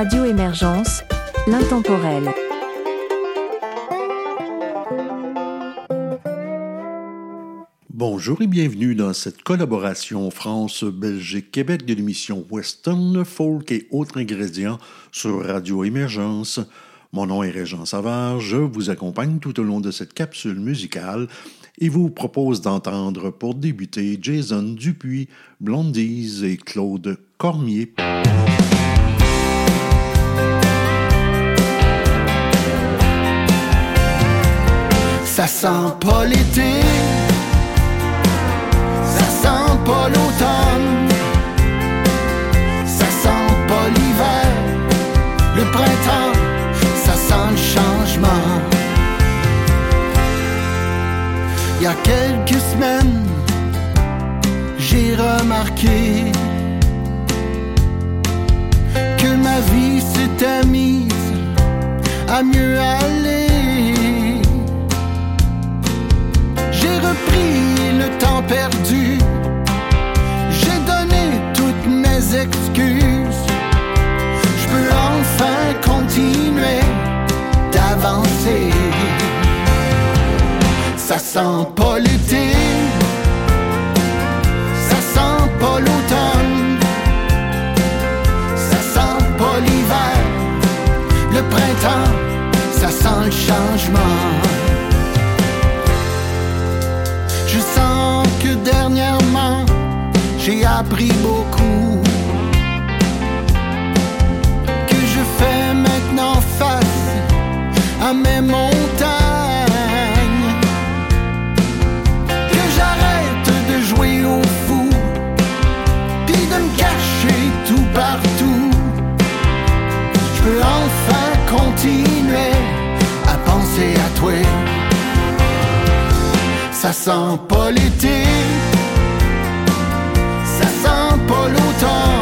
Radio Émergence, l'intemporel. Bonjour et bienvenue dans cette collaboration France-Belgique-Québec de l'émission Western, Folk et autres ingrédients sur Radio Émergence. Mon nom est Régent Savard, je vous accompagne tout au long de cette capsule musicale et vous propose d'entendre pour débuter Jason Dupuis, Blondies et Claude Cormier. Ça sent pas l'été pas l'automne, ça sent pas l'hiver, le printemps, ça sent le changement. Il y a quelques semaines, j'ai remarqué que ma vie s'était mise à mieux aller. J'ai repris le temps perdu excuses. Je peux enfin continuer d'avancer. Ça sent pas l'été, ça sent pas l'automne, ça sent pas l'hiver, le printemps, ça sent le changement. J'ai appris beaucoup. à mes montagnes. Que j'arrête de jouer au fou, puis de me cacher tout partout. Je peux enfin continuer à penser à toi. Ça sent pas pas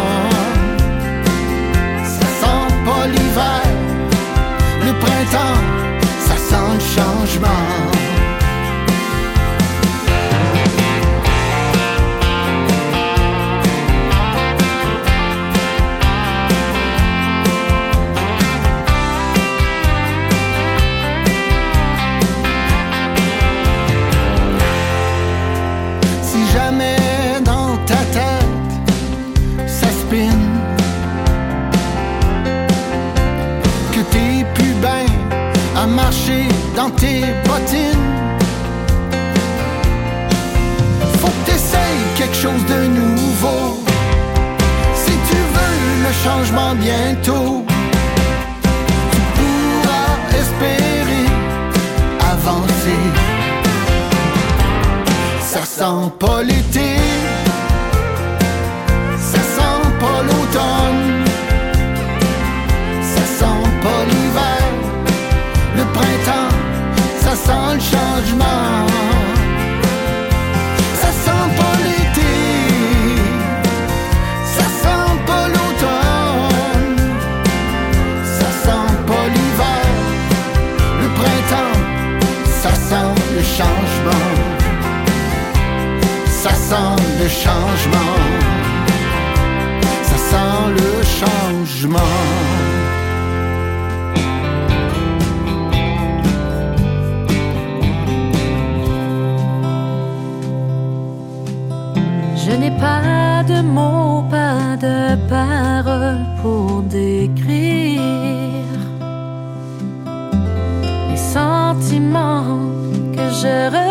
quelque chose de nouveau. Si tu veux le changement bientôt, tu pourras espérer avancer. Ça sent pas l'été, ça sent pas l'automne, ça sent pas l'hiver, le printemps sent le changement. Sent le changement. Ça sent le changement. Ça sent le changement. n'ai pas de mots, pas de paroles que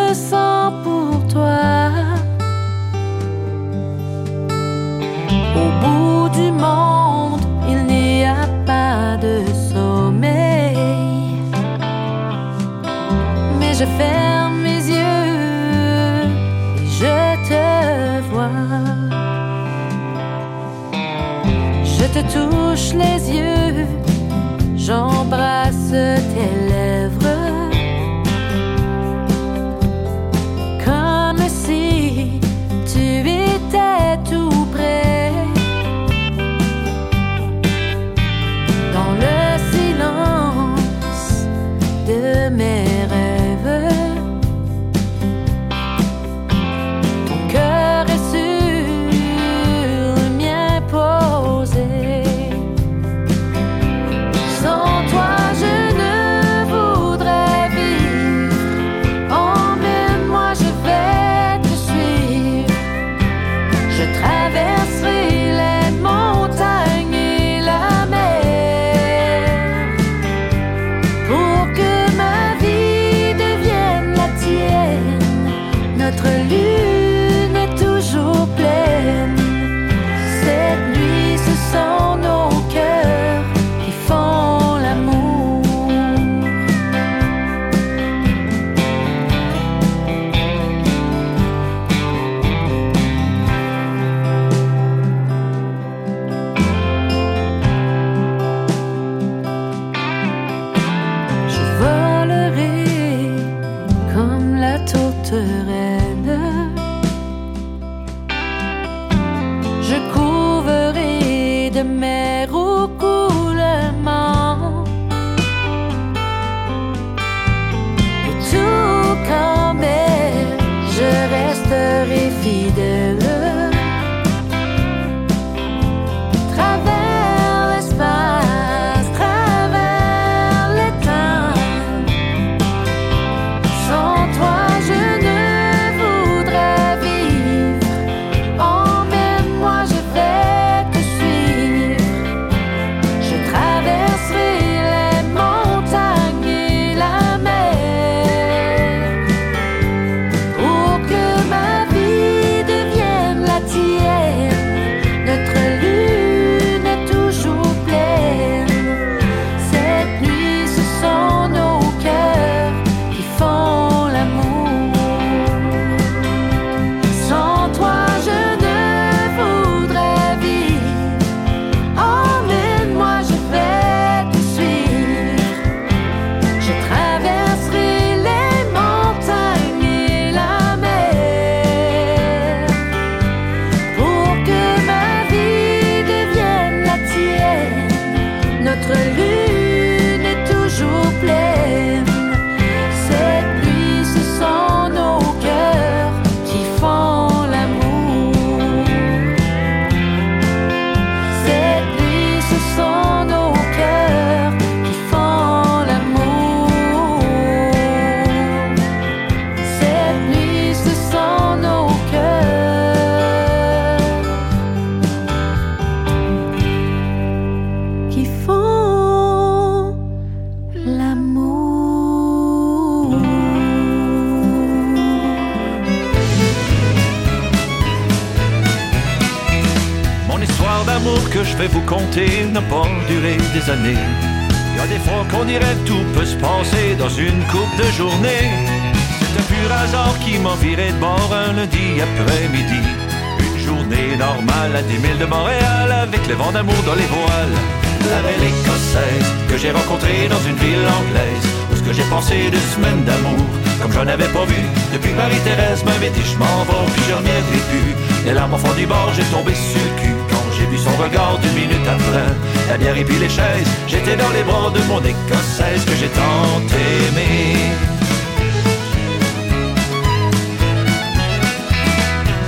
comme j'en avais pas vu depuis Marie-Thérèse m'avait dit je m'en vais puis je reviendrai plus. Les larmes au fond du bord, j'ai tombé sur le cul quand j'ai vu son regard d'une minute après. La bière et puis les chaises, j'étais dans les bras de mon écossaise que j'ai tant aimé.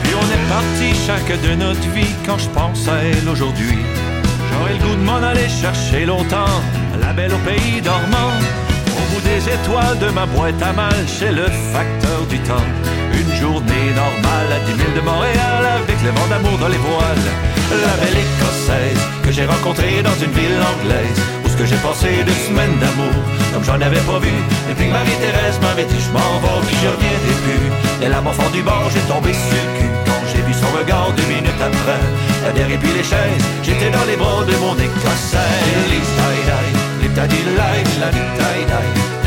Puis on est parti chaque de notre vie quand je pense à elle aujourd'hui. J'aurais le goût de m'en aller chercher longtemps, la belle au pays dormant. Des étoiles de ma boîte à mal, chez le facteur du temps. Une journée normale à 10 000 de Montréal avec le vent d'amour dans les voiles. La belle écossaise que j'ai rencontrée dans une ville anglaise où ce que j'ai passé de semaines d'amour comme j'en avais pas vu. Et puis Marie-Thérèse m'avait dit je m'en vais puis je reviendrai plus. Et là, mon fond du bord, j'ai tombé sur le cul quand j'ai vu son regard deux minutes après. La et puis les chaises, j'étais dans les bras de mon écossaise. Les tie-dye, les tie-dye,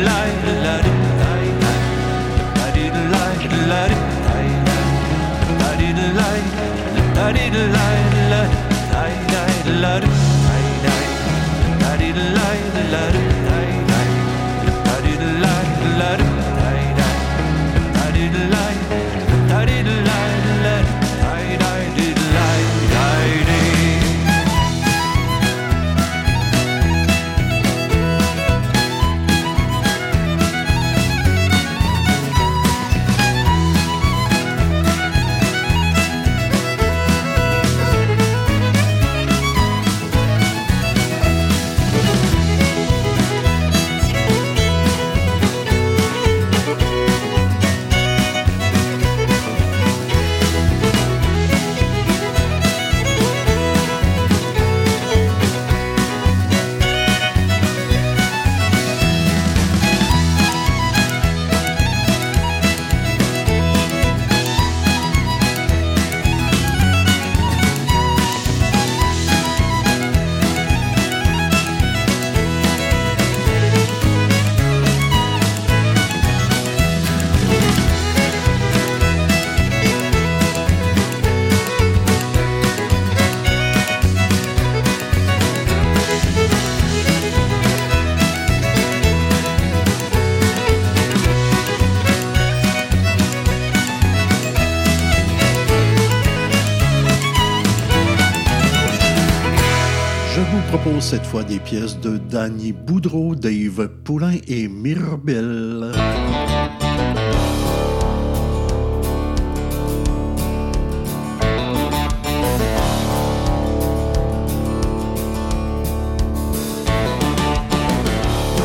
Je vous propose cette fois des pièces de Danny Boudreau, Dave Poulain et Mirabel.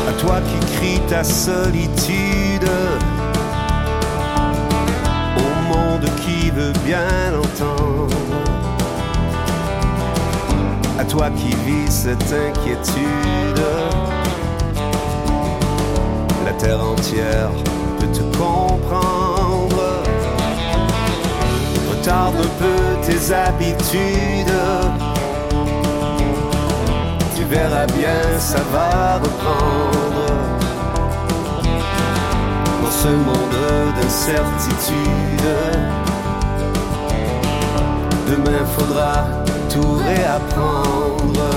à toi qui cries ta solitude, au monde qui veut bien l'entendre, toi qui vis cette inquiétude, la terre entière peut te comprendre, retarde un peu tes habitudes. Tu verras bien, ça va reprendre. Dans ce monde d'incertitude, demain faudra tout réapprendre.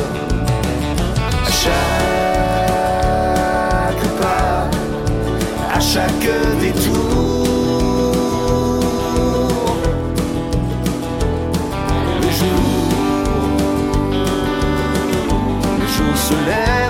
Chaque pas, à chaque détour. Le jour le jour se lèvera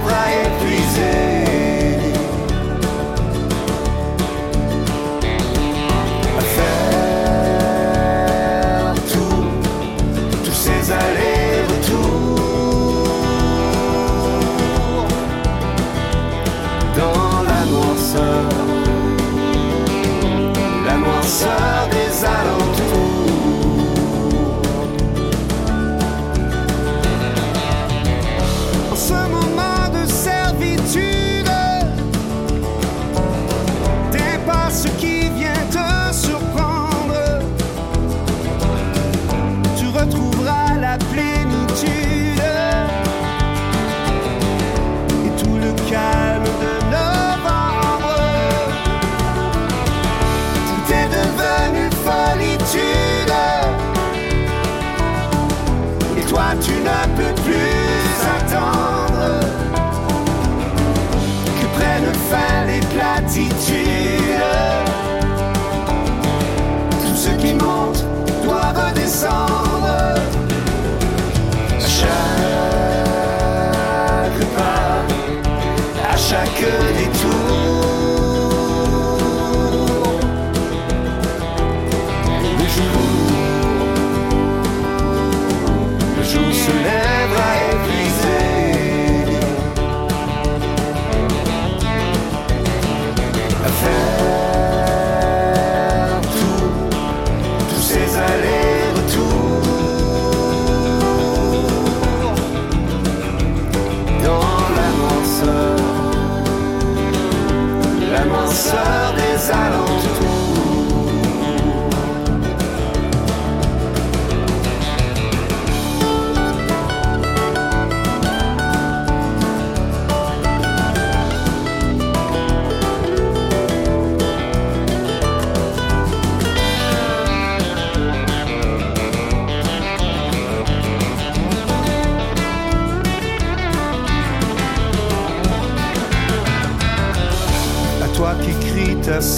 song. inside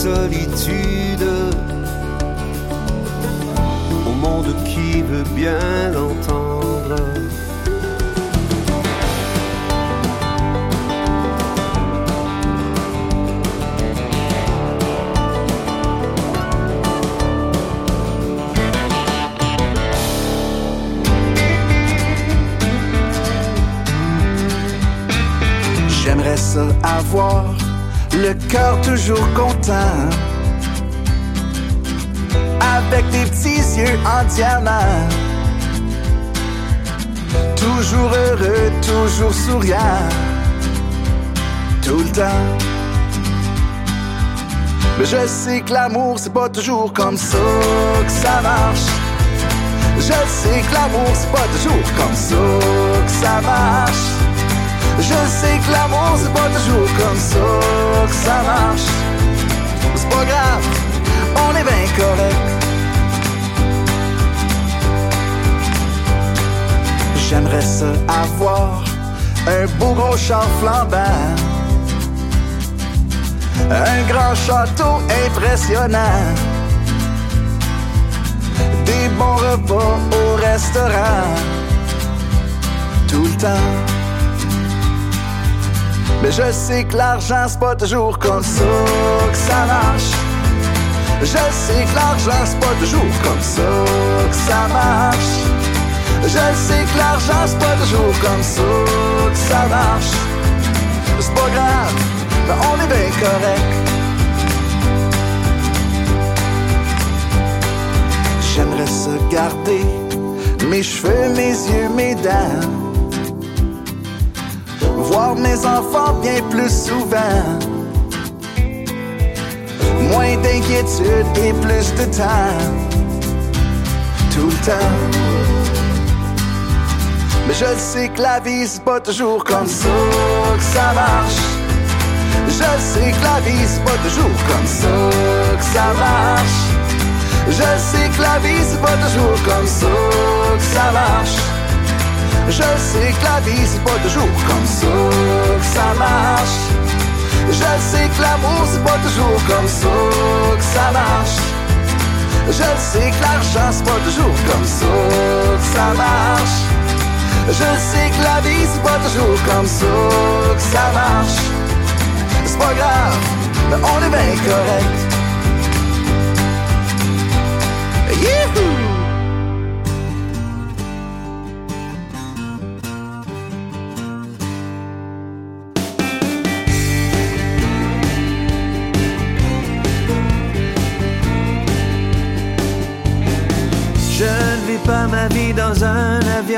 solitude, au monde qui veut bien l'entendre. J'aimerais ça avoir le cœur toujours content. Avec des petits yeux en diamant. Toujours heureux, toujours souriant. Tout le temps. Mais je sais que l'amour, c'est pas toujours comme ça que ça marche. Je sais que l'amour, c'est pas toujours comme ça que ça marche. Je sais que l'amour c'est pas toujours comme ça que ça marche. C'est pas grave, on est bien correct. J'aimerais ça avoir un beau gros char flambant. Un grand château impressionnant. Des bons repas au restaurant. Tout le temps. Mais je sais que l'argent c'est pas toujours comme ça que ça marche. Je sais que l'argent c'est pas toujours comme ça que ça marche. Je sais que l'argent c'est pas toujours comme ça que ça marche. C'est pas grave, mais on est bien correct. J'aimerais se garder mes cheveux, mes yeux, mes dents mes enfants bien plus souvent. Moins d'inquiétude et plus de temps. Tout le temps. Mais je sais que la vie c'est pas toujours comme ça que ça marche. Je sais que la vie c'est pas toujours comme ça que ça marche. Je sais que la vie c'est pas toujours comme ça que ça marche. Je sais que la vie c'est pas toujours comme ça que ça marche. Je sais que l'amour c'est pas toujours comme ça que ça marche. Je sais que l'argent c'est pas toujours comme ça que ça marche. Je sais que la vie c'est pas toujours comme ça que ça marche. C'est pas grave, mais on est bien correct.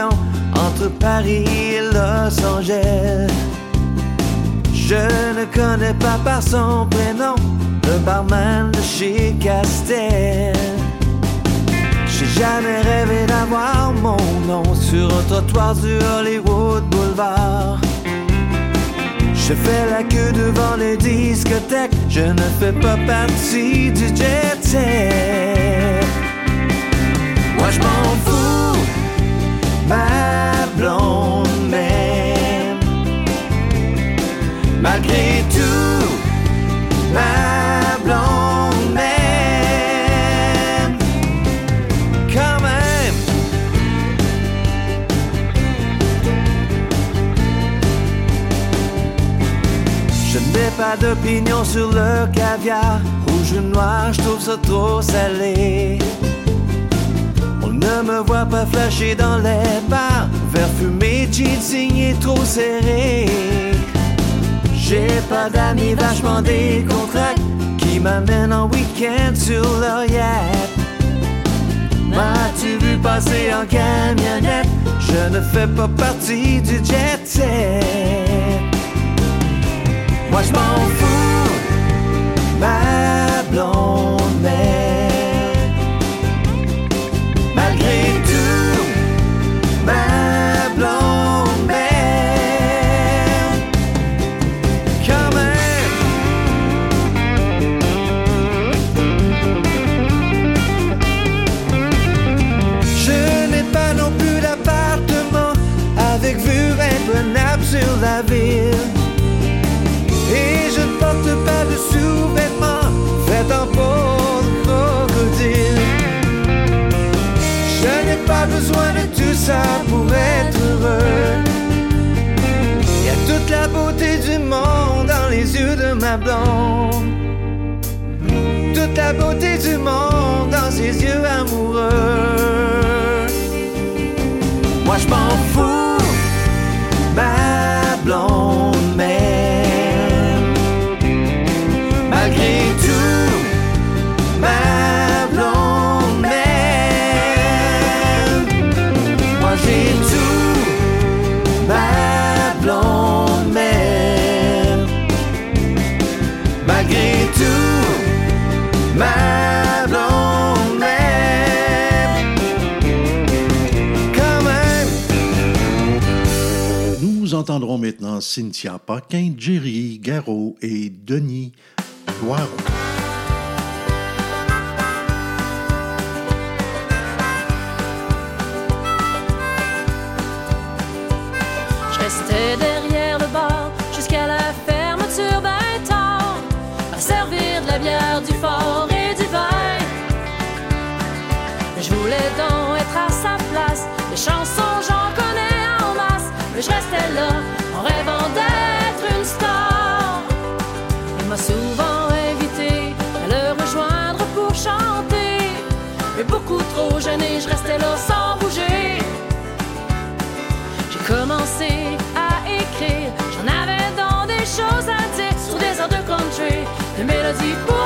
Entre Paris et Los Angeles. Je ne connais pas par son prénom le barman de chez Castel. J'ai jamais rêvé d'avoir mon nom sur un trottoir du Hollywood Boulevard. Je fais la queue devant les discothèques, je ne fais pas partie du jet. Moi je m'en fous, ma blonde m'aime. Malgré tout, ma blonde m'aime. Quand même. Je n'ai pas d'opinion sur le caviar. Rouge ou noir, je trouve ça trop salé. Ne me vois pas flasher dans les bars, verre fumé, cheating trop serré. J'ai pas d'amis vachement décontractés qui m'amènent en week-end sur leur yacht. M'as-tu vu passer en camionnette? Je ne fais pas partie du jet set. Moi je m'en fous. pour être heureux. Y a toute la beauté du monde dans les yeux de ma blonde. Toute la beauté du monde dans ses yeux amoureux. Moi je m'en fous, ma blonde, mais entendrons maintenant Cynthia Paquin, Jerry Garot et Denis Loiron. Je restais tree, the melody.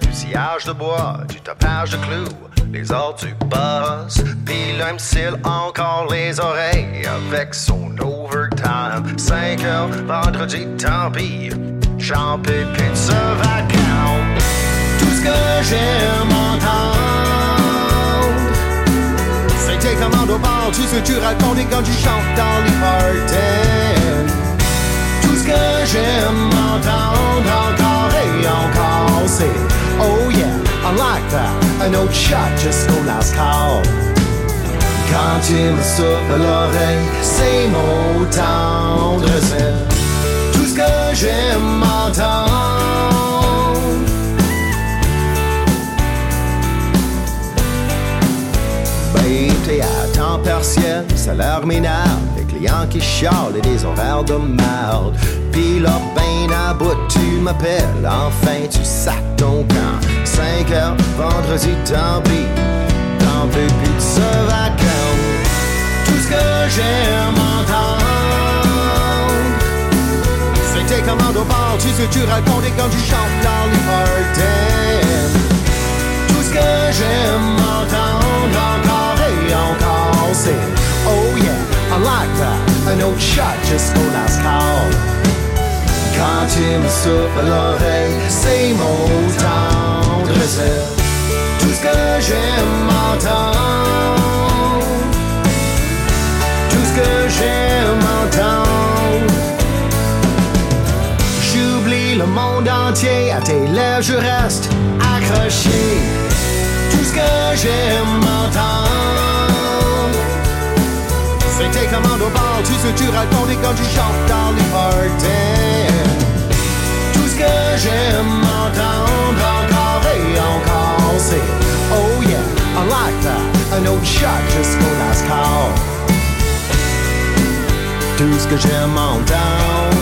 Du sillage de bois, du tapage de clous, les heures du boss. Pis là, il encore les oreilles avec son overtime. 5 heures, vendredi, tant pis, j'en de ce vacances. Tout ce que j'aime entendre, c'est tes commandes au tu sais, tu racontes quand tu chantes dans les parties. Ce que j'aime entendre encore et encore, c'est Oh yeah, I like that, un autre shot jusqu'au last call. Quand tu me souffles à l'oreille, ces mots tendres, c'est tout ce que j'aime entendre. Babe, t'es à temps partiel, minable, des clients qui et des horaires de merde. Pis là, ben à bout, tu m'appelles, enfin tu sacs ton camp. 5 heures, vendredi, tant pis, t'en peux plus de ce vacances. Tout ce que j'aime entendre, c'est tes commandes au bar, tu sais, tu racontes et quand tu chantes dans les parties. Tout ce que j'aime entendre encore et encore, c'est Oh yeah, I like that, un autre shot jusqu'au last call. Quand tu me souffles à l'oreille, c'est mon tendre, c'est tout ce que j'aime entendre. Tout ce que j'aime entendre. J'oublie le monde entier, à tes lèvres je reste accroché. Tout ce que j'aime entendre. C'est tes commandes au bar, tu sais, tu racontes quand tu chantes dans les parties. Tout ce que j'aime entendre encore et encore, c'est Oh yeah, I like that, un autre shot jusqu'au last call. Tout ce que j'aime entendre.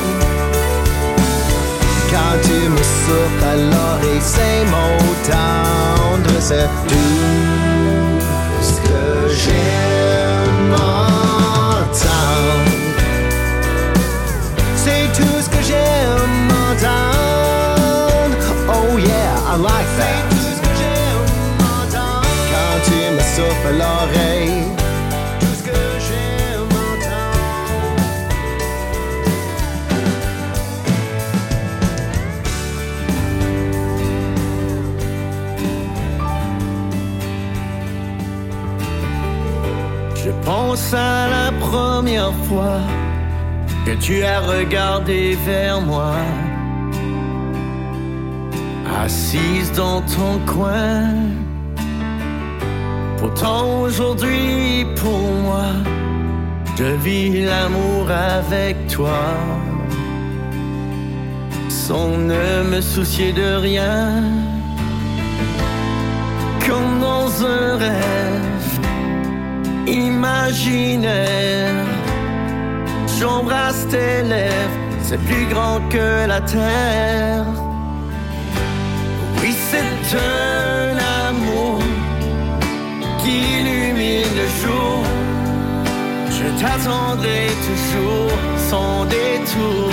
Quand tu me souffles à l'oreille, c'est mots tendres, c'est tout ce que j'aime entendre. C'est tout ce que j'aime entendre. Oh yeah, I like that. C'est tout ce que j'aime entendre. Quand tu me souffles à l'oreille. La première fois que tu as regardé vers moi, assise dans ton coin. Pourtant aujourd'hui pour moi, je vis l'amour avec toi, sans ne me soucier de rien, comme dans un rêve imaginaire. J'embrasse tes lèvres, c'est plus grand que la terre. Oui, c'est un amour qui illumine le jour. Je t'attendrai toujours sans détour.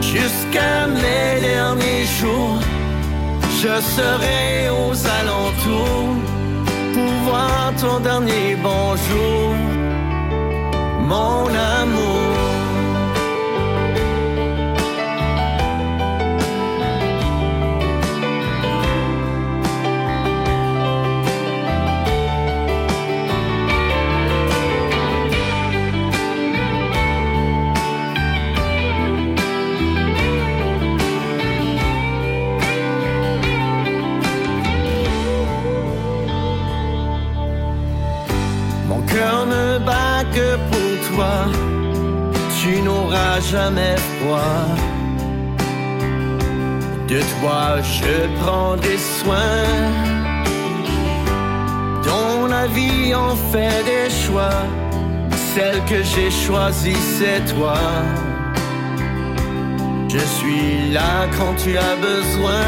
Jusqu'à mes derniers jours, je serai aux alentours pour voir ton dernier bonjour, mon amour. Que pour toi, tu n'auras jamais froid. De toi je prendrai soin. Dans la vie on fait des choix, celle que j'ai choisie c'est toi. Je suis là quand tu as besoin,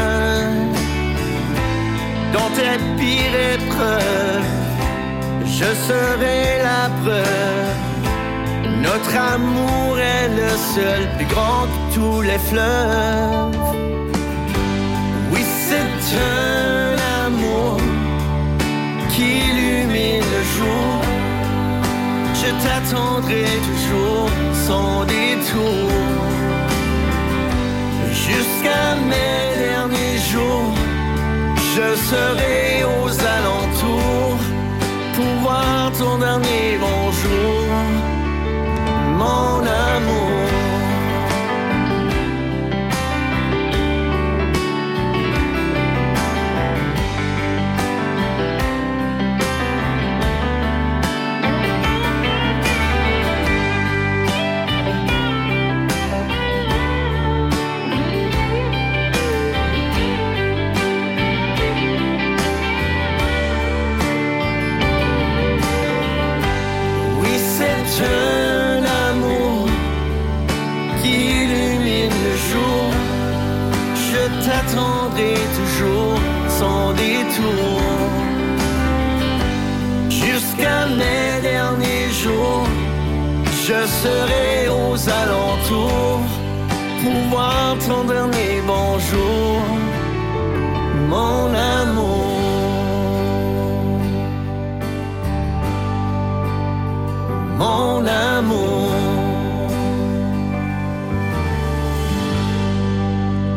dans tes pires épreuves je serai la preuve. Notre amour est le seul plus grand que tous les fleuves. Oui, c'est un amour qui illumine le jour. Je t'attendrai toujours sans détour. Jusqu'à mes derniers jours, je serai aux alentours pour voir ton dernier bonjour, mon amour. Jusqu'à mes derniers jours, je serai aux alentours pour voir ton dernier bonjour, mon amour. mon amour.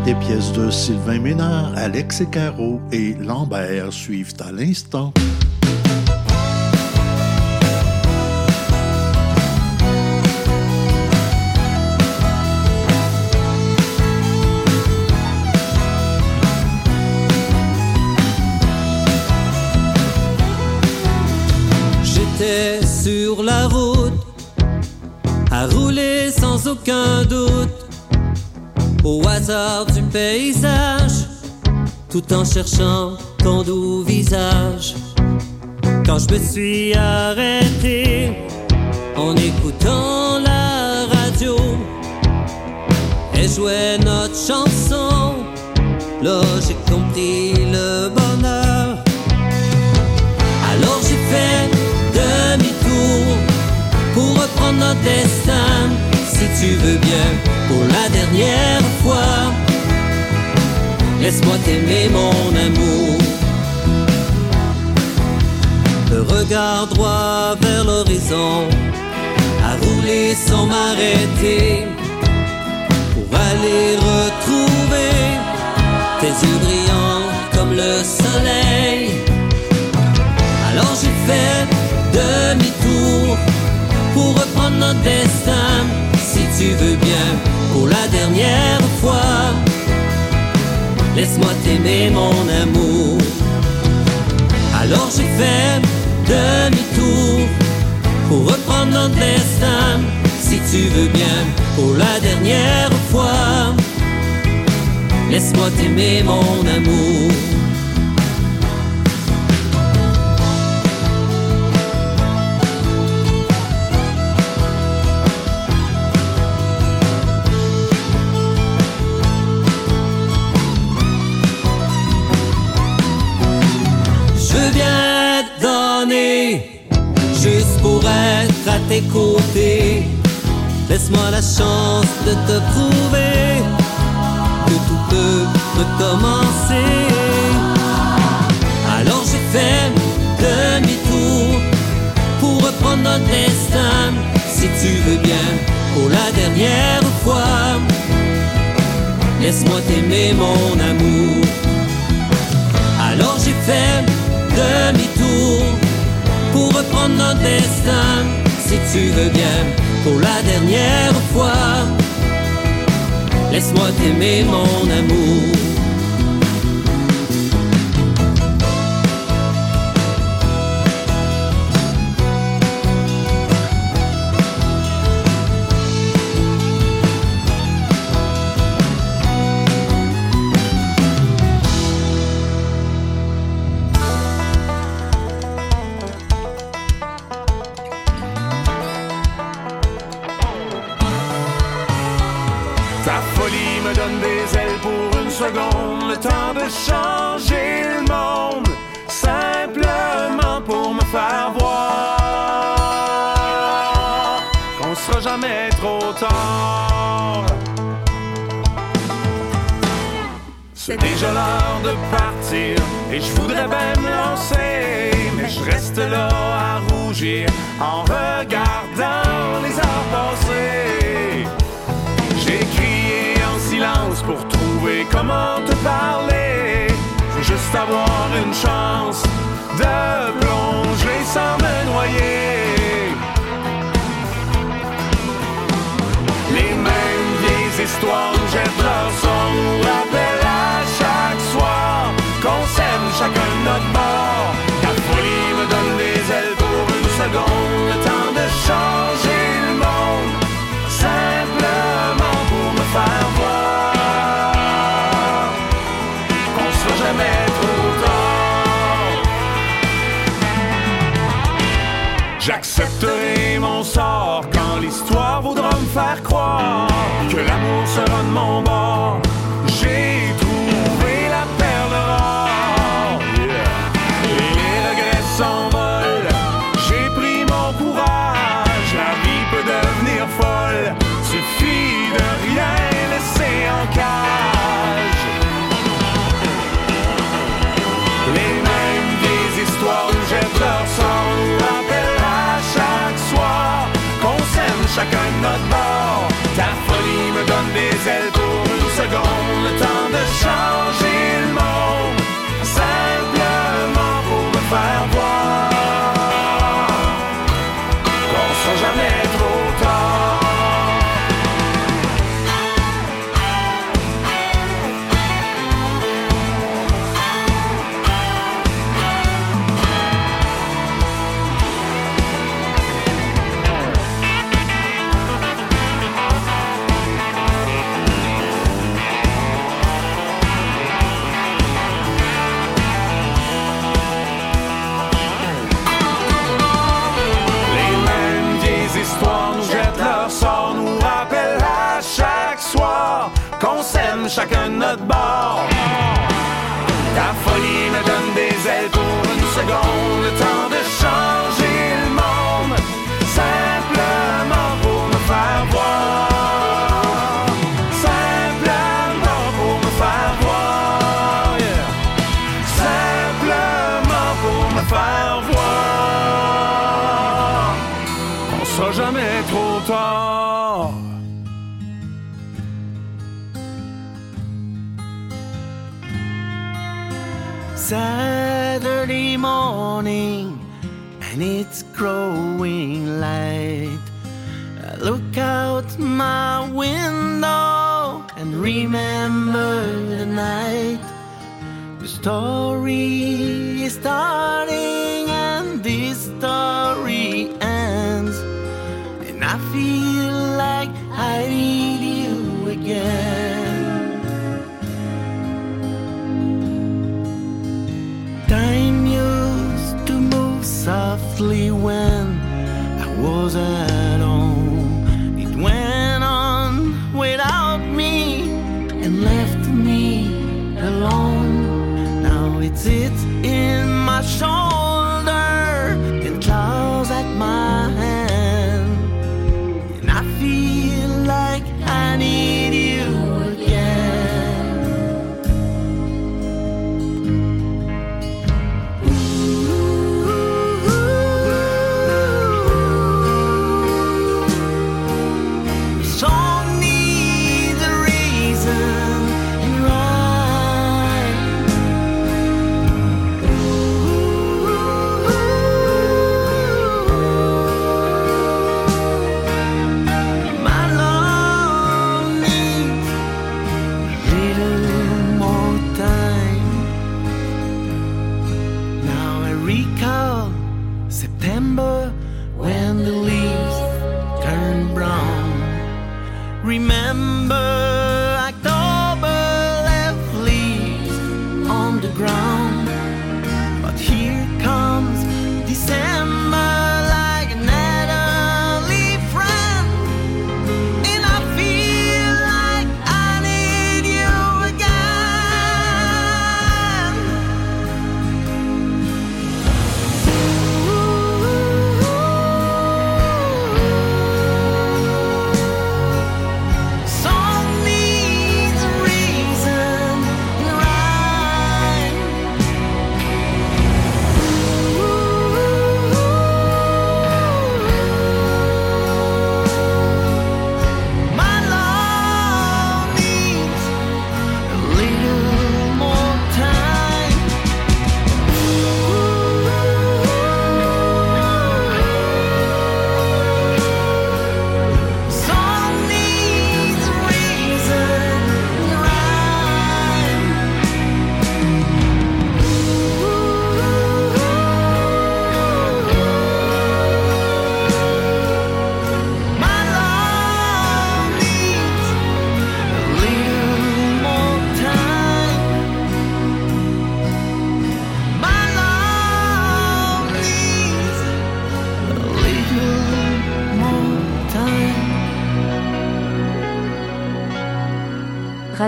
Des pièces de Sylvain Ménard, Alex et Caro et Lambert suivent à l'instant. J'étais sur la route, à rouler sans aucun doute, au hasard du paysage, tout en cherchant ton doux visage. Quand je me suis arrêté, en écoutant la radio, et jouait notre chanson, là j'ai compris le bonheur. Alors j'ai fait demi-tour pour reprendre notre destin, si tu veux bien, pour la dernière fois. Laisse-moi t'aimer mon amour. Le regard droit vers l'horizon, à rouler sans m'arrêter, pour aller retrouver tes yeux brillants comme le soleil. Alors j'ai fait demi-tour pour reprendre notre destin, si tu veux bien, pour la dernière fois. Laisse-moi t'aimer mon amour. Alors j'ai fait demi-tour pour reprendre notre destin, si tu veux bien, pour la dernière fois. Laisse-moi t'aimer mon amour. Tes. Laisse-moi la chance de te prouver que tout peut recommencer. Alors j'ai fait demi-tour pour reprendre notre destin, si tu veux bien, pour la dernière fois. Laisse-moi t'aimer mon amour. Alors j'ai fait demi-tour pour reprendre notre destin, si tu veux bien, pour la dernière fois. Laisse-moi t'aimer mon amour. une chance de plonger sans me noyer. sera de mon bord. changer.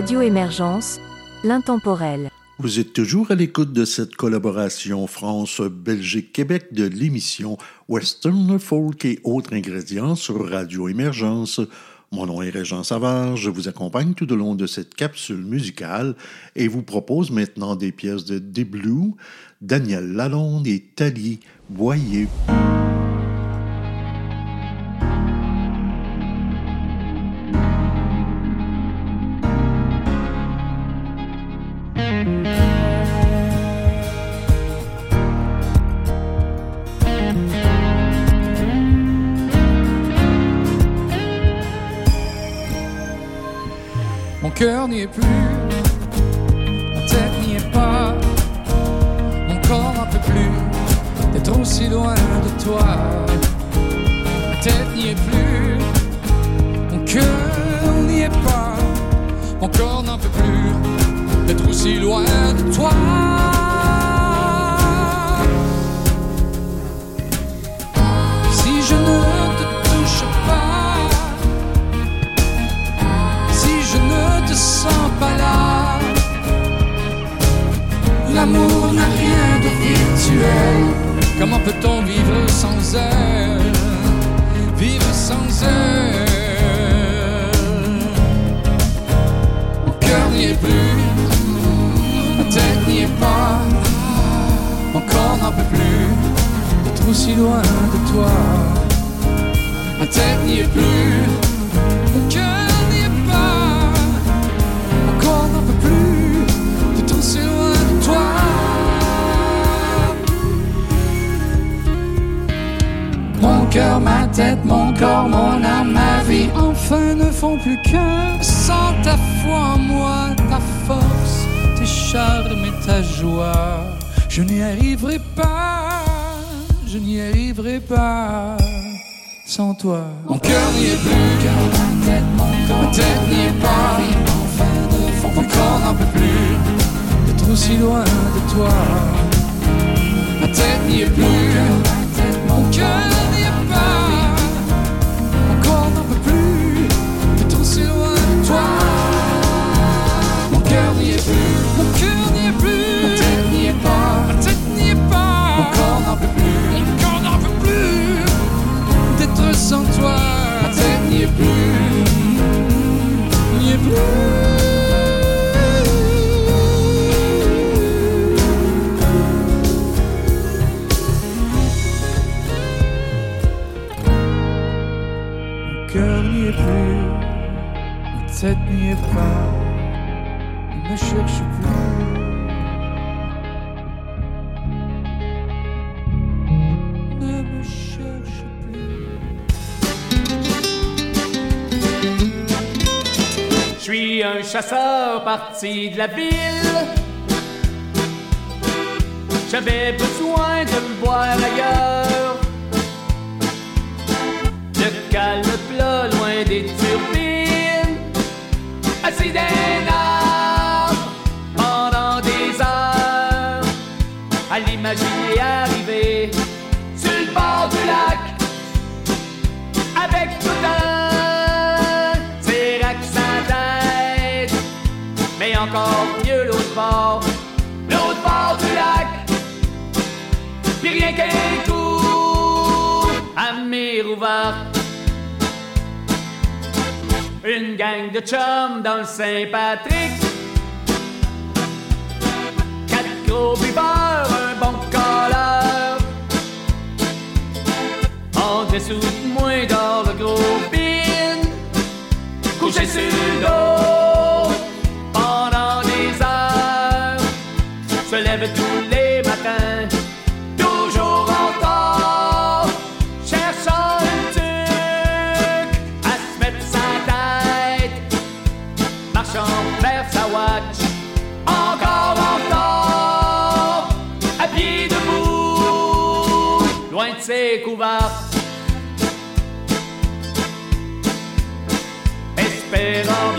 Radio Émergence, l'intemporel. Vous êtes toujours à l'écoute de cette collaboration France-Belgique-Québec de l'émission Western Folk et autres ingrédients sur Radio Émergence. Mon nom est Régent Savard, je vous accompagne tout au long de cette capsule musicale et vous propose maintenant des pièces de The Blue, Daniel Lalonde et Thalie Boyer. Sans toi. Mon cœur n'y est plus, ma tête, mon corps, ma tête n'y est pas. Mon corps n'en peut plus d'être aussi loin de toi. Ma tête n'y est plus, un chasseur parti de la ville. J'avais besoin de me voir ailleurs. Le calme plat, loin des turbines. Assis d'un pendant des heures. À l'imaginer arriver sur le bord du lac l'autre bord, l'autre bord du lac. Puis rien qu'un coup à ouverte. Une gang de chums dans le Saint-Patrick. Quatre gros buveurs, un bon colleur. En dessous de moi dans le gros bin Couché sur le dos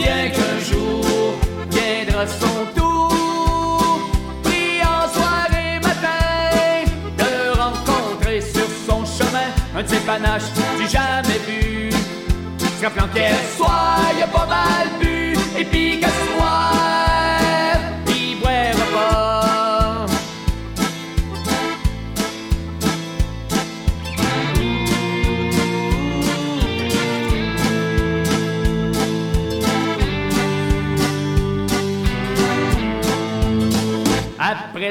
bien qu'un jour viendra son tour. Pris en soirée matin de rencontrer sur son chemin un de ces panaches du jamais vu. Se rappelant y a pas mal bu, et puis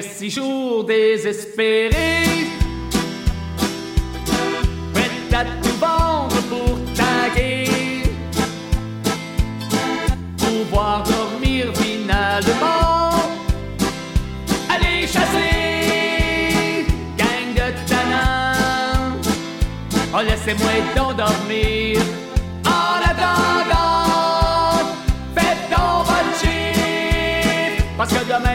six jours désespérés, prête à tout vendre pour taguer, pouvoir dormir finalement, aller chasser, gang de tanins, oh laissez-moi donc dormir. parce que demain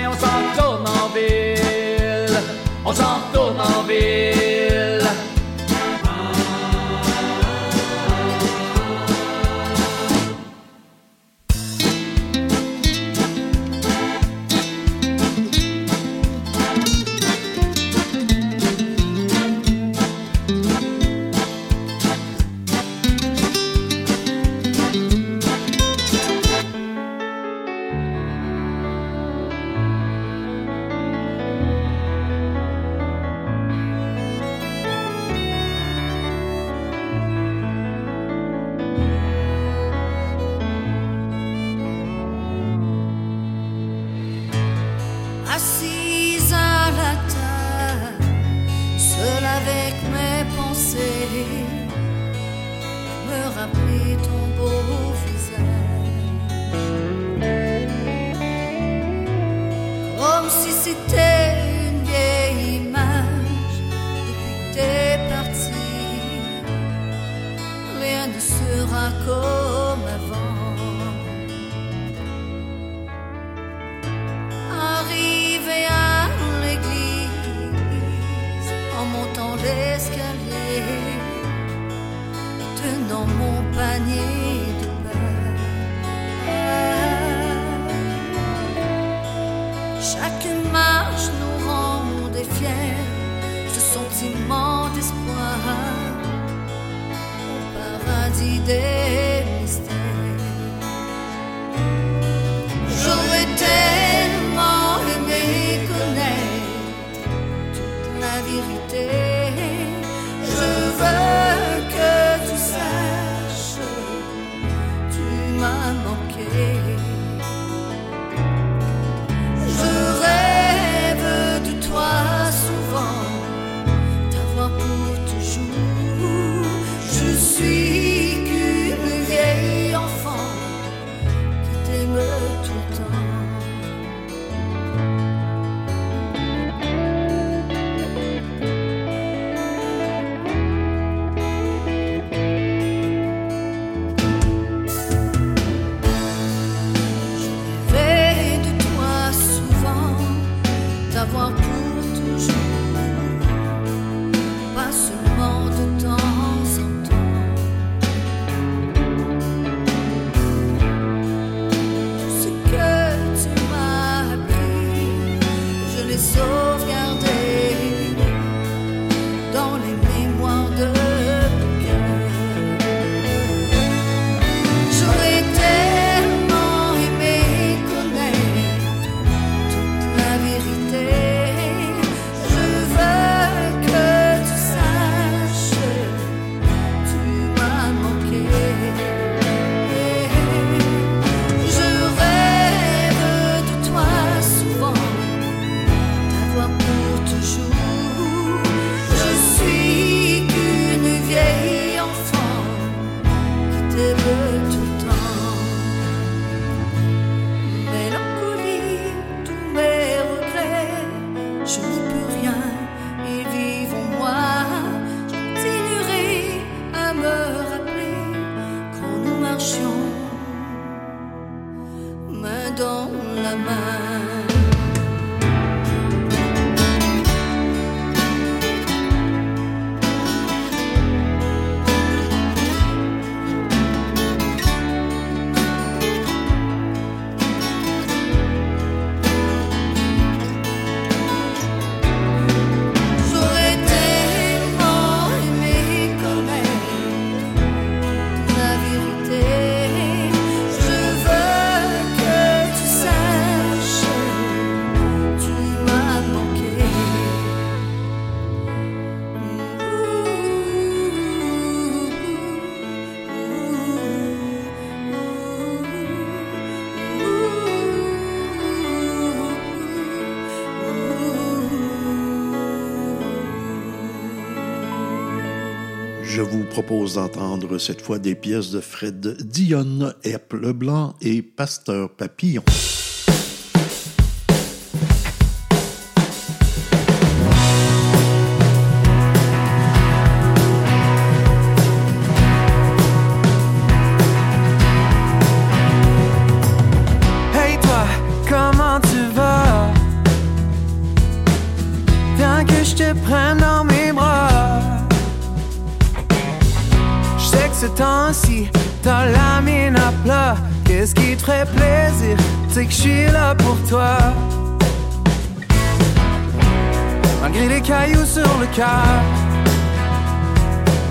propose d'entendre cette fois des pièces de Fred Dionne, Epp Leblanc et Pasteur Papillon.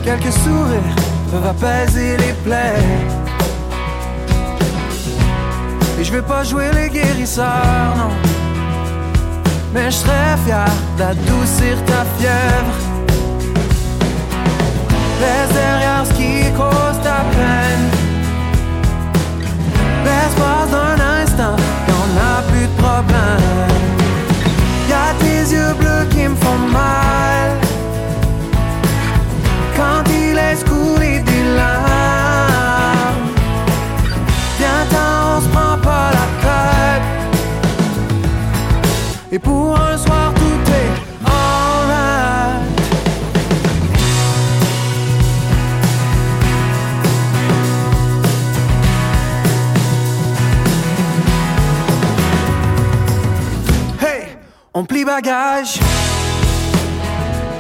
Quelques sourires peuvent apaiser les plaies. Et je vais pas jouer les guérisseurs, non. Mais je serais fier d'adoucir ta fièvre. Laisse derrière ce qui cause ta peine. L'espace d'un instant, y'en a plus de problème. Tes yeux bleus qui me font mal. Quand ils laissent couler des larmes. Viens-t'en, on se prend pas la tête. Et pour un soir,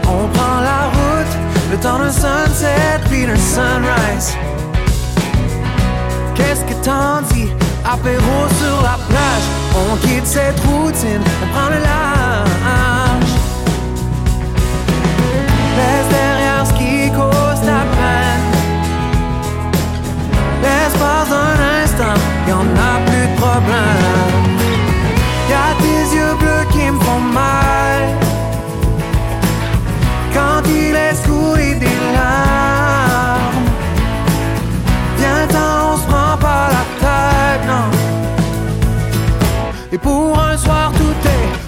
on prend la route, le temps d'un sunset puis d'un sunrise. Qu'est-ce que t'en dis? Apéro sur la plage, on quitte cette routine, on prend le large. Laisse derrière ce qui cause ta peine. L'espace d'un instant, y'en a plus de problème. Quand ils laissent couler des larmes. Viens-t'en, on se prend pas la tête, non. Et pour un soir, tout est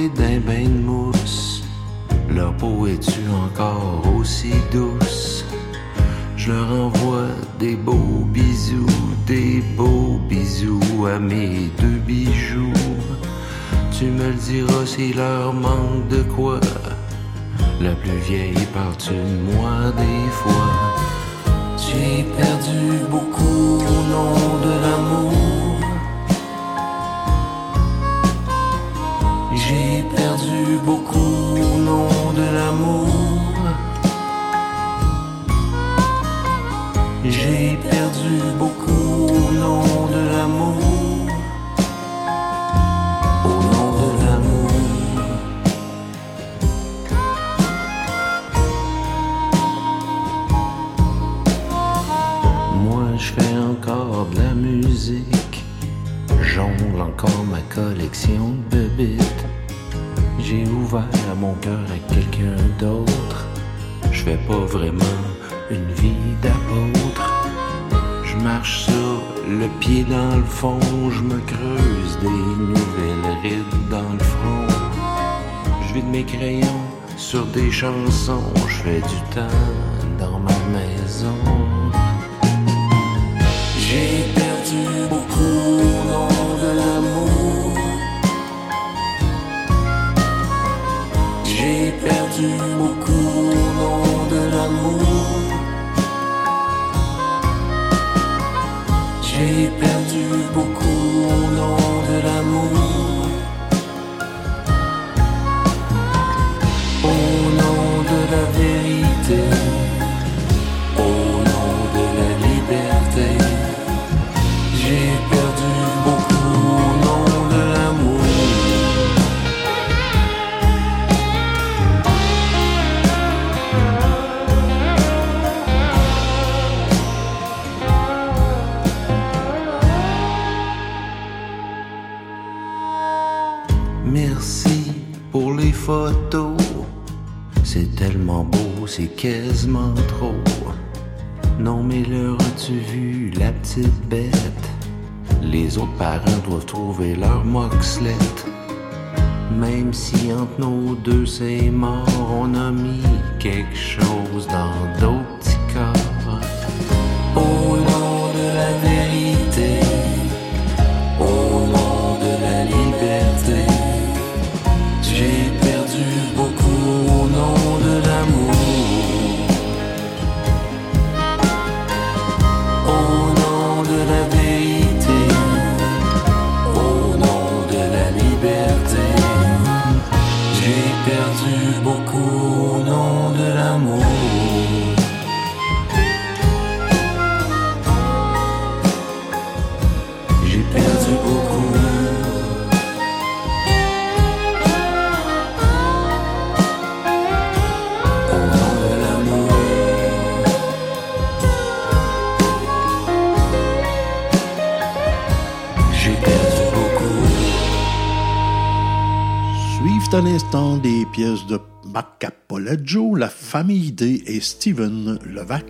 rápidej bem j'ai ouvert mon cœur à quelqu'un d'autre. Je fais pas vraiment une vie d'apôtre. Je marche sur le pied dans le fond, je me creuse des nouvelles rides dans le front. Je vide mes crayons sur des chansons, je fais du temps dans ma maison. J'ai perdu beaucoup. J'ai au beaucoup au nom de l'amour. J'ai perdu beaucoup. c'est quasiment trop. Non, mais leur as-tu vu la petite bête? Les autres parents doivent trouver leur moxlette. Même si entre nos deux c'est mort, on a mis quelque chose dans d'autres. pièces de Macapoleggio, La famille D et Steven Levac.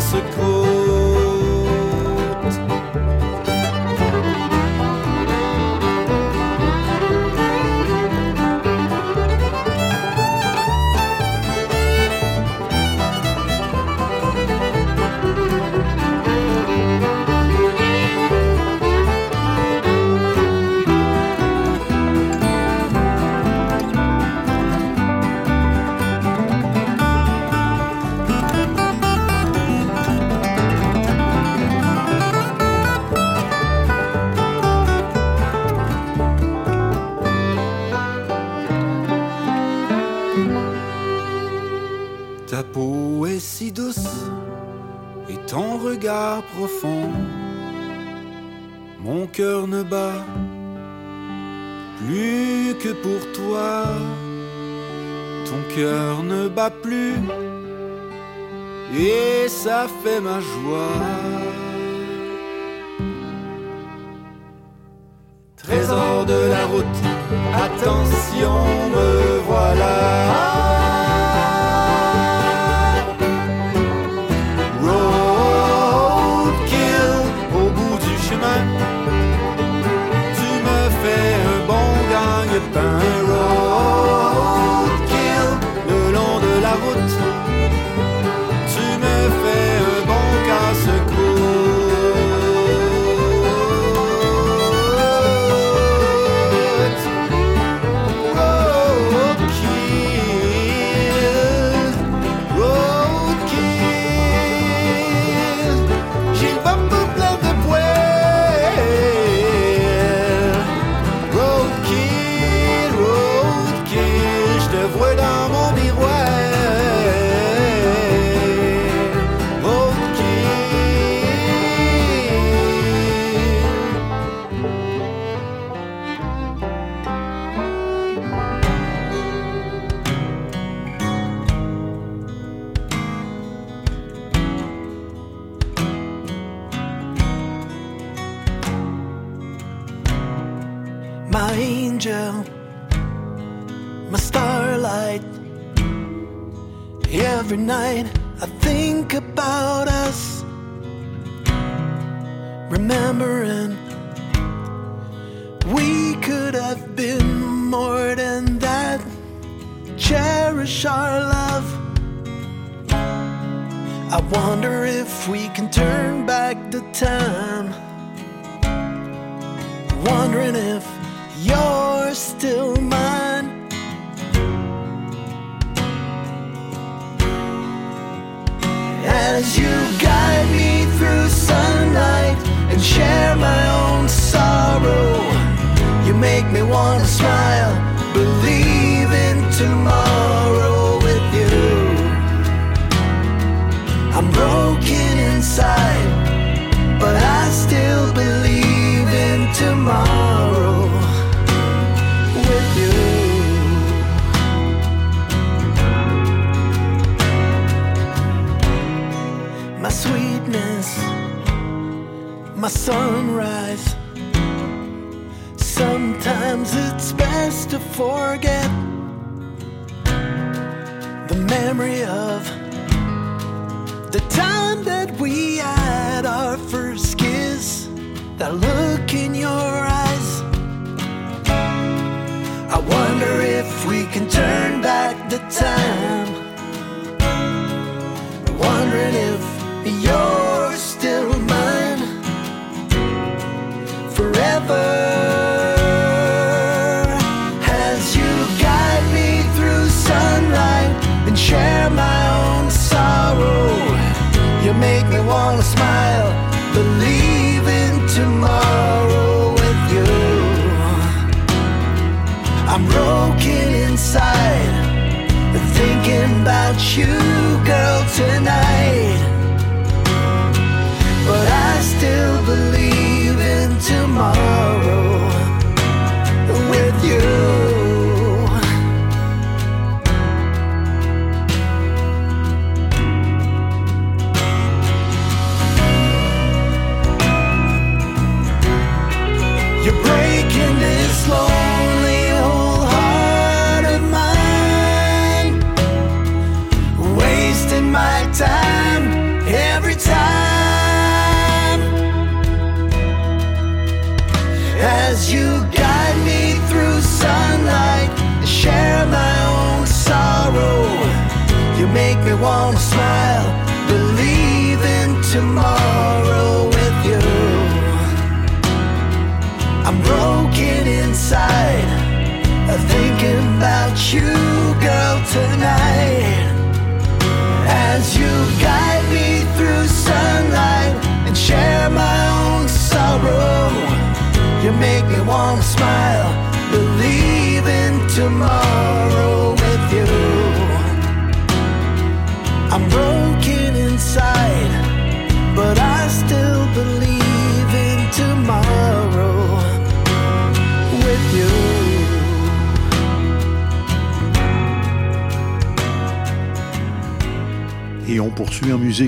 Bon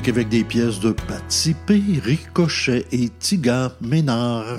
avec des pièces de Patipé, Ricochet et Tiga Ménard.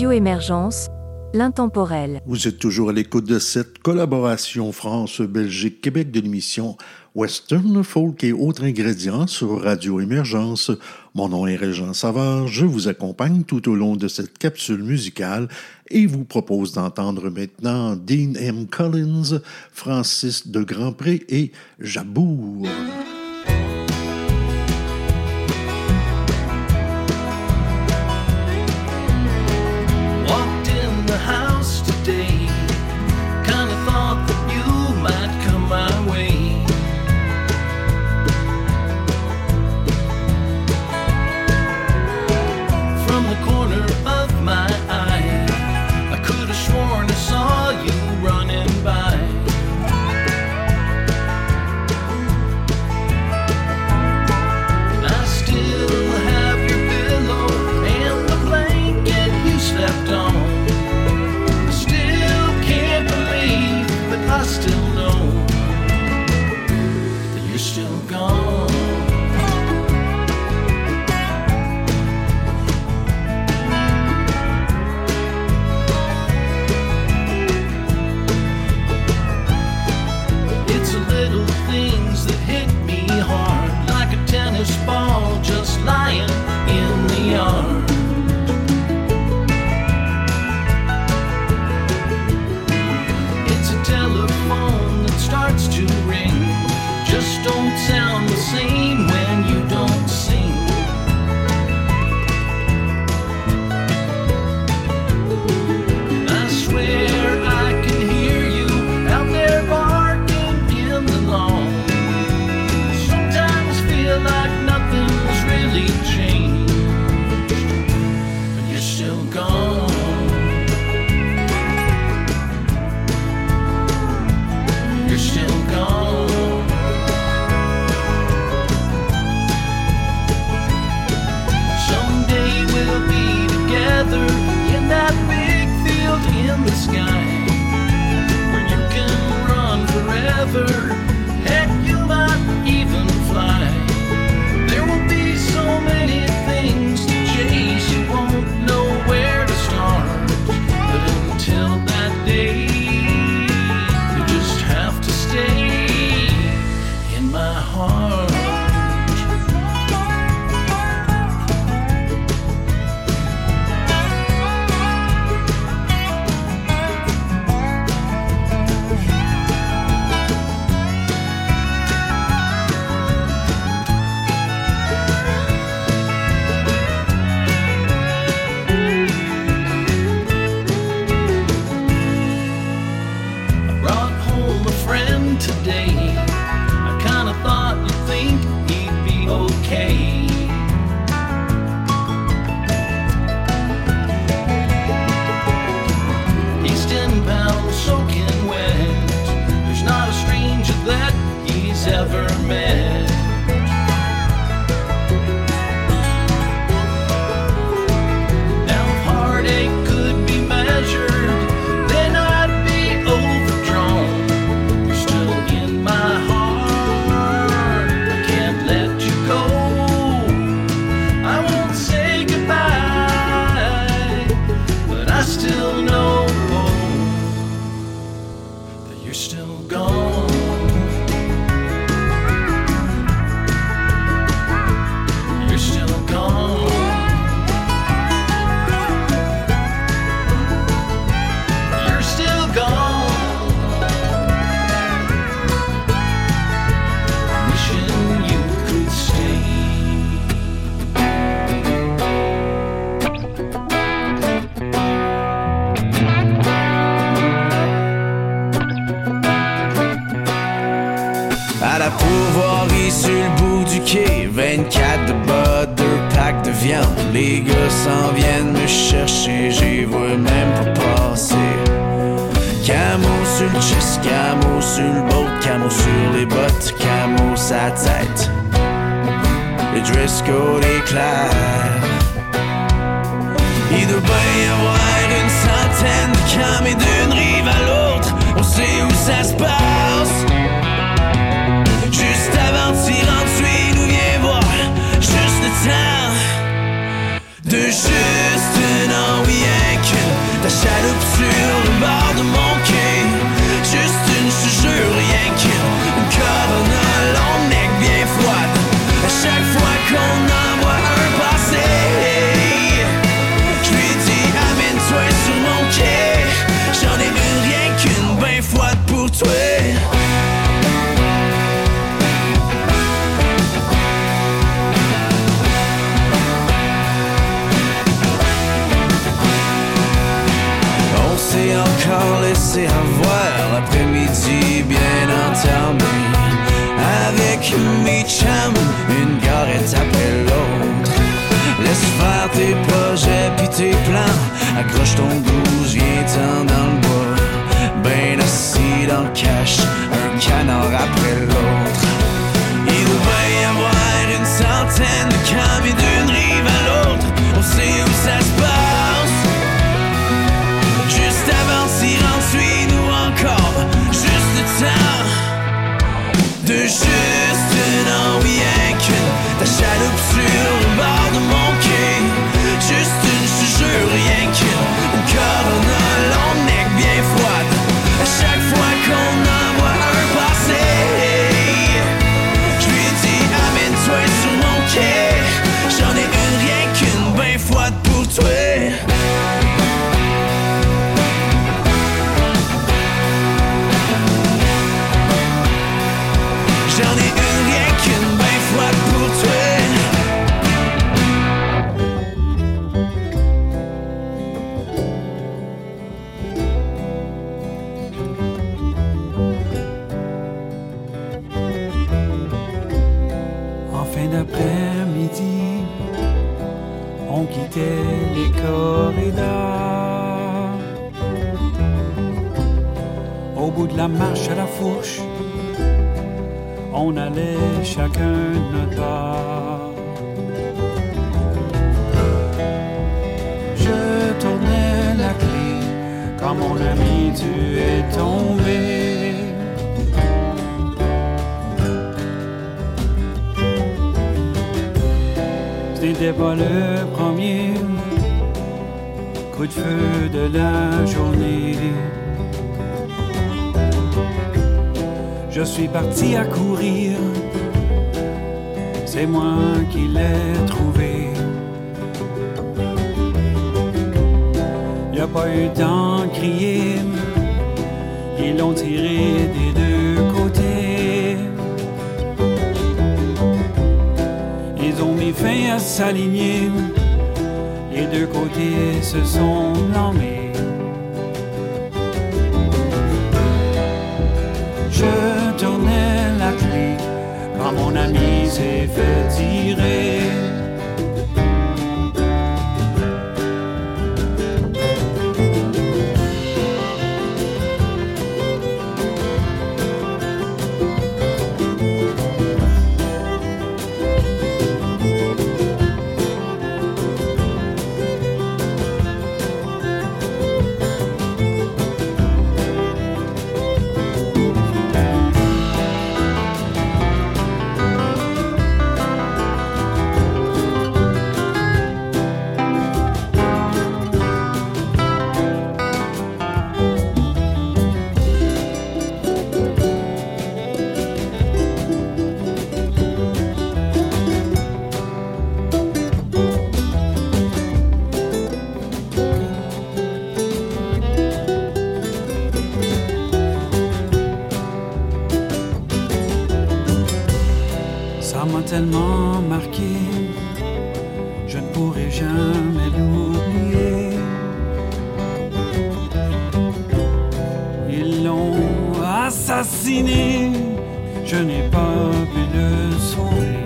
Radio Émergence, l'intemporel. Vous êtes toujours à l'écoute de cette collaboration France-Belgique-Québec de l'émission Western Folk et autres ingrédients sur Radio Émergence. Mon nom est Régent Savard, je vous accompagne tout au long de cette capsule musicale et vous propose d'entendre maintenant Dean M. Collins, Francis de Grandpré et Jabour. starts to ring. Just don't sound the same. Stunden la marche à la fourche, on allait chacun de notre bord. Je tournais la clé Quand mon ami tu es tombé. Ce n'était pas le premier coup de feu de la journée. Je suis parti à courir, c'est moi qui l'ai trouvé. Y a pas eu temps de crier, ils l'ont tiré des deux côtés. Ils ont mis fin à s'aligner, les deux côtés se sont blâmés. S'est fait tirer. Assassiné, je n'ai pas pu le sauver.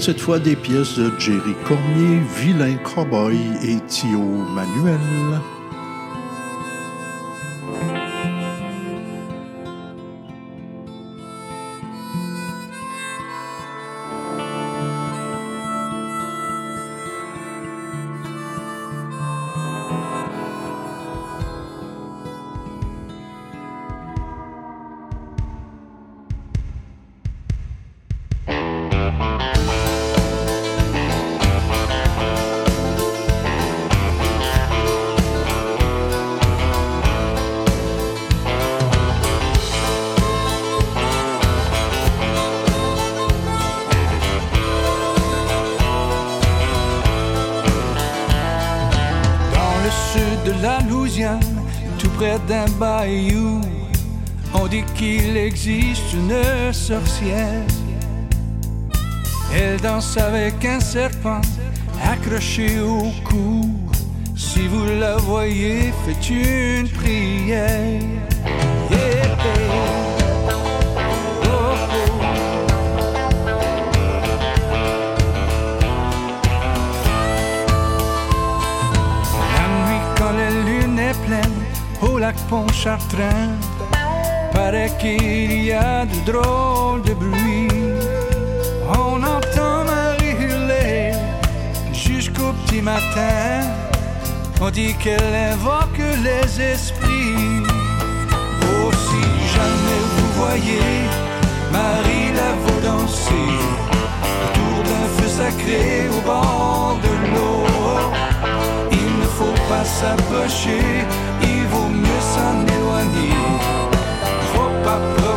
Cette fois des pièces de Jerry Cormier, Vilain Cowboy et Thio Manuel. Serpent accroché au cou. Si vous la voyez, faites une prière. Yeah. Pleine au lac Pontchartrain, paraît qu'il y a de drôles matin. On dit qu'elle invoque les esprits. Oh, si jamais vous voyez Marie la vaut danser autour crée au bord de l'eau. Il ne faut pas s'approcher, il vaut mieux s'en éloigner. Faut pas provoquer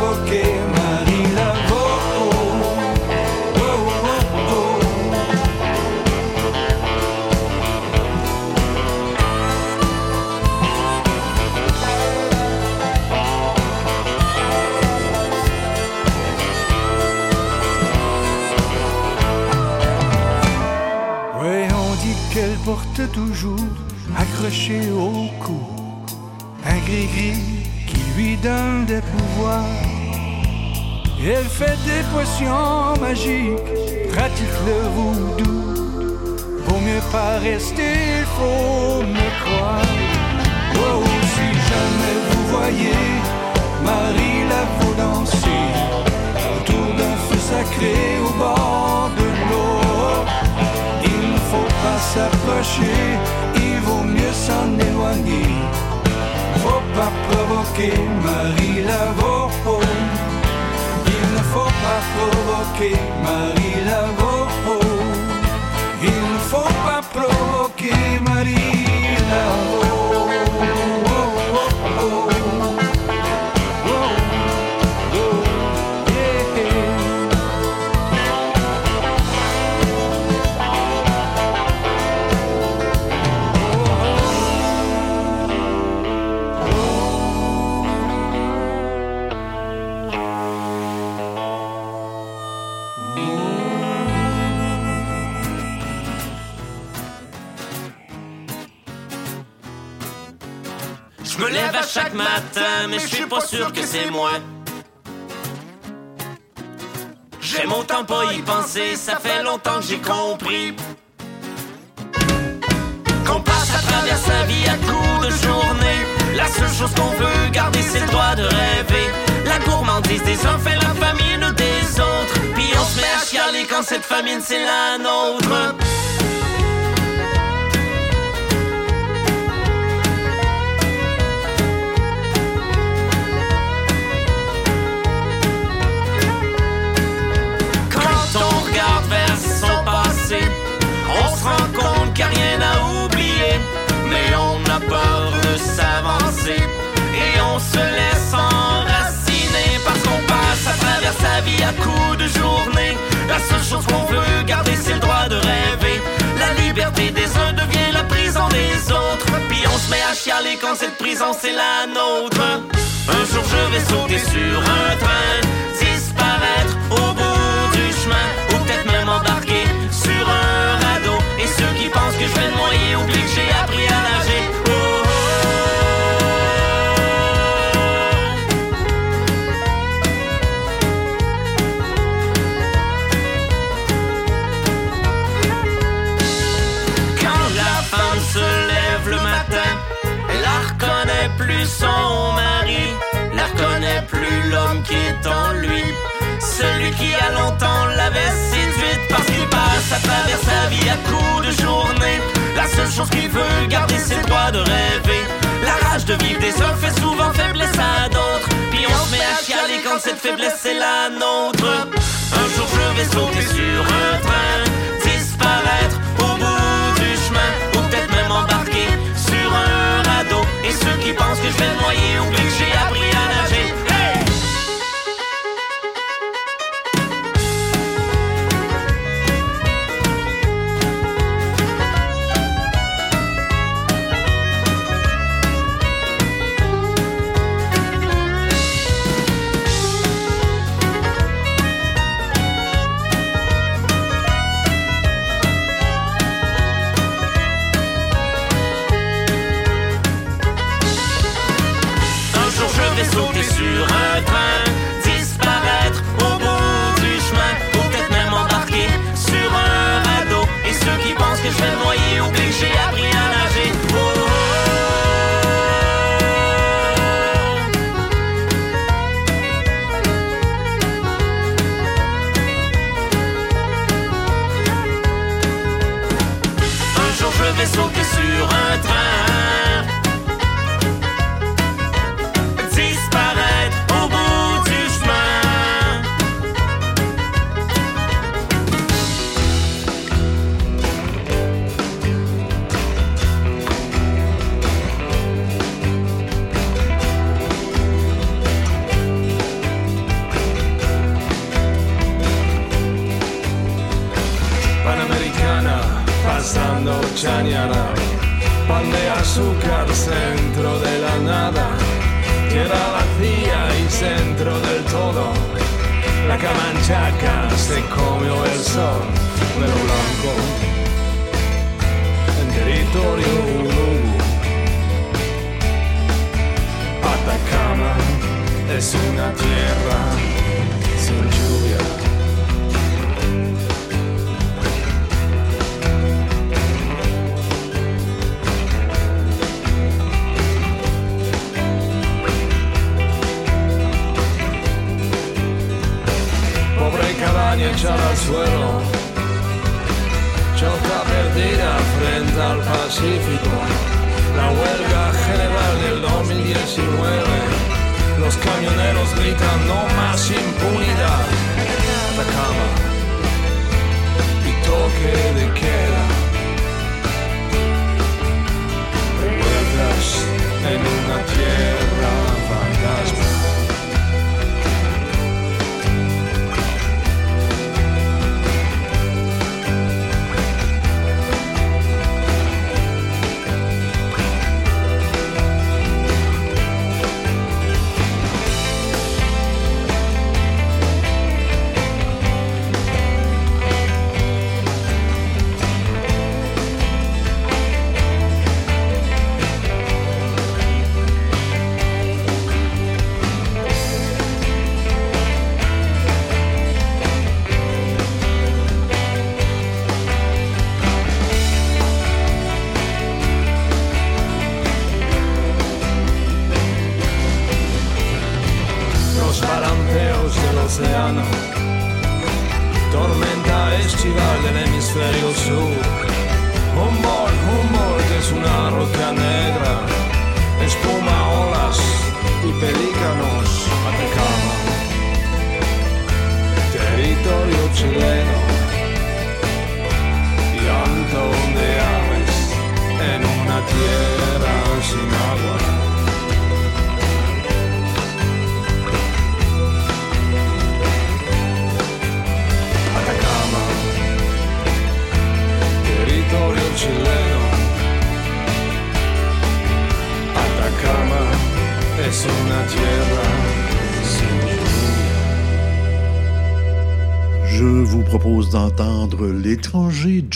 toujours accroché au cou un gris-gris qui lui donne des pouvoirs. Elle fait des potions magiques, pratique le voodoo. Vaut mieux pas rester, faut me croire. Oh, si jamais vous voyez il vaut mieux s'en éloigner. Faut pas provoquer Marie Laveau. Il ne faut pas provoquer Marie Laveau. Il ne faut pas provoquer Marie Laveau. Chaque matin, mais je suis pas sûr que c'est moi. J'ai mon temps pas y penser, ça fait longtemps que j'ai compris. Qu'on passe à travers sa vie à coups de journée. La seule chose qu'on veut garder, c'est le droit de rêver. La gourmandise des uns fait la famine des autres. Puis on se met à chialer quand cette famine c'est la nôtre. S'avancer et on se laisse enraciner parce qu'on passe à travers sa vie à coups de journée. La seule chose qu'on veut garder, c'est le droit de rêver. La liberté des uns devient la prison des autres. Puis on se met à chialer quand cette prison c'est la nôtre. Un jour je vais sauter sur un train, disparaître au bout du chemin, ou peut-être même embarquer sur un radeau. Et ceux qui pensent que je vais me noyer oublient que j'ai appris à plus l'homme qui est en lui. Celui qui a longtemps l'avait séduite parce qu'il passe à travers sa vie à coups de journée. La seule chose qu'il veut garder, c'est le droit de rêver. La rage de vivre des uns fait souvent faiblesse à d'autres. Puis on se met à chialer quand cette faiblesse c'est la nôtre. Un jour je vais sauter sur un train, disparaître au bout du chemin, ou peut-être même embarquer sur un radeau. Et ceux qui pensent que je vais me noyer oublient que j'ai appris sauter sur un train, disparaître au bout du chemin, ou peut-être même embarquer sur un radeau. Et ceux qui pensent que je vais me noyer oublient que j'ai appris à nager. Oh, oh, oh. Un jour je vais sauter sur un train.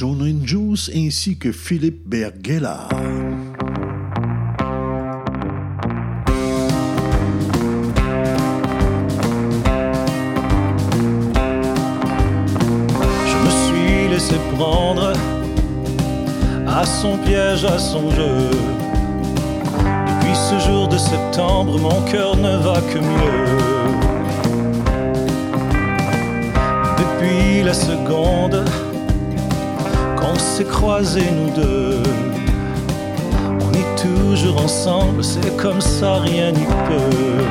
And Juice ainsi que Philippe Bergella. Je me suis laissé prendre à son piège, à son jeu. Ensemble, c'est comme ça, rien n'y peut.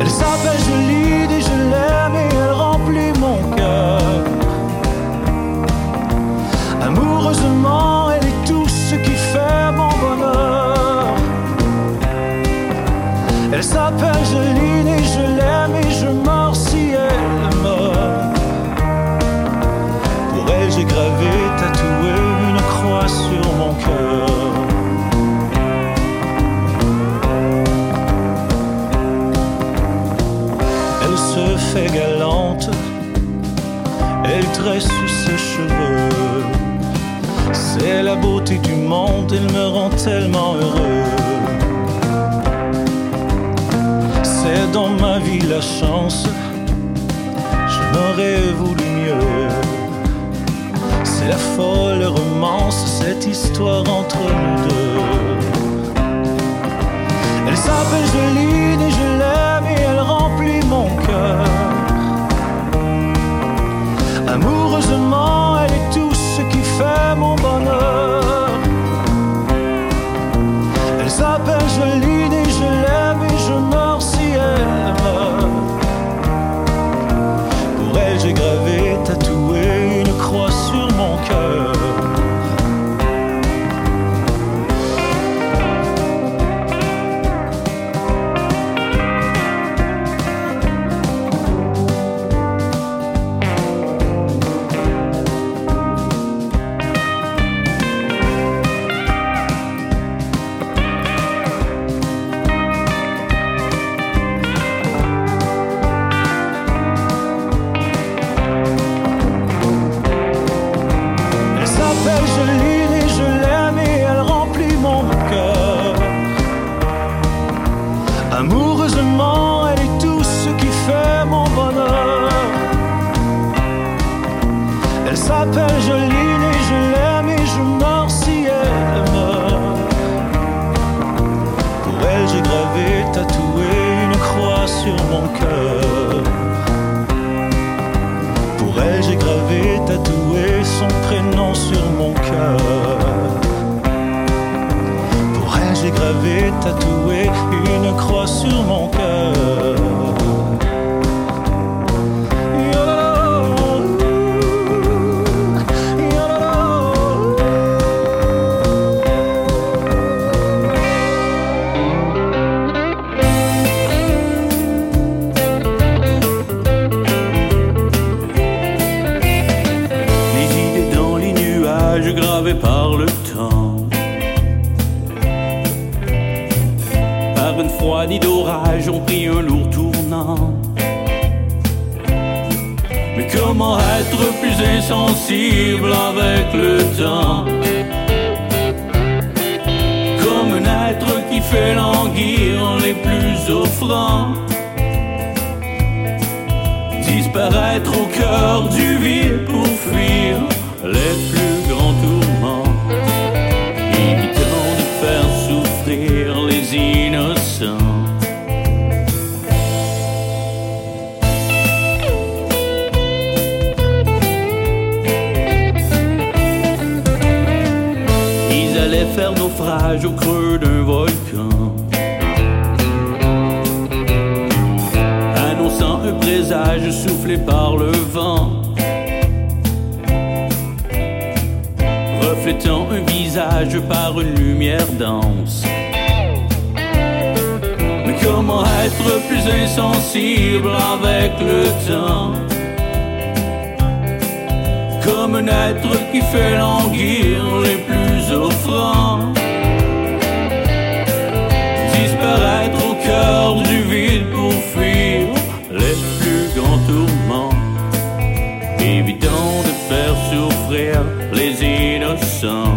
Elle s'appelle Jolie et je l'aime et elle remplit mon cœur. Amoureusement, elle est tout ce qui fait mon bonheur. Elle s'appelle Joline et je l'aime et je meurs C'est la beauté du monde, elle me rend tellement heureux. C'est dans ma vie la chance, je n'aurais voulu mieux. C'est la folle romance, cette histoire entre nous deux. Elle s'appelle Joline et je l'aime et elle remplit mon cœur. Amoureusement, mon bonheur. Plus insensible avec le temps. Comme un être qui fait languir les plus offrants. Disparaître au cœur du vide pour fuir les plus au creux d'un volcan. Annonçant un présage soufflé par le vent. Reflétant un visage par une lumière dense. Mais comment être plus insensible avec le temps? Comme un être qui fait languir les plus offrants. Les innocents.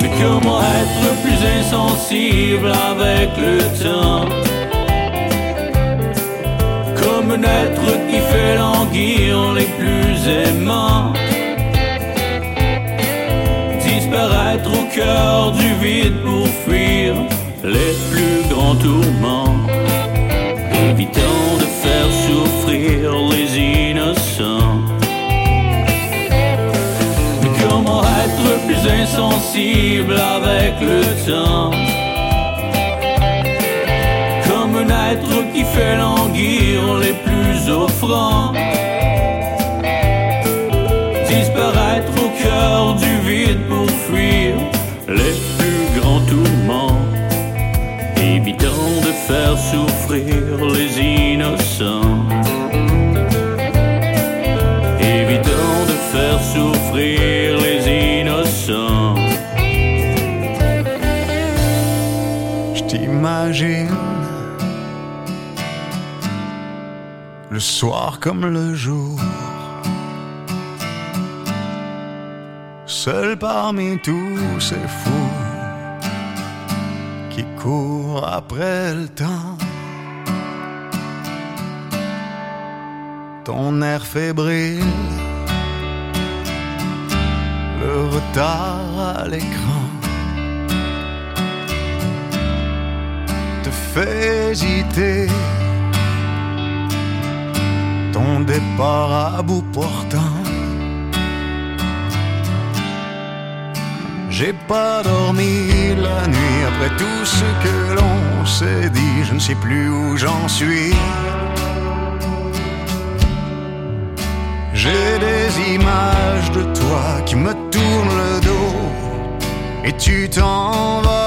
Mais comment être plus insensible avec le temps? Comme un être qui fait languir les plus aimants cœur du vide pour fuir les plus grands tourments Évitant de faire souffrir les innocents. Mais comment être plus insensible avec le temps? Comme un être qui fait languir les plus offrants. Disparaître au cœur du vide pour fuir les plus grands tourments Évitant de faire souffrir les innocents Évitant de faire souffrir les innocents. Je t'imagine le soir comme le jour, seul parmi tous ces après le temps. Ton air fébrile, le retard à l'écran. te fait hésiter. Ton départ à bout portant. Pas dormi la nuit après tout ce que l'on s'est dit. Je ne sais plus où j'en suis. J'ai des images de toi qui me tournent le dos et tu t'en vas.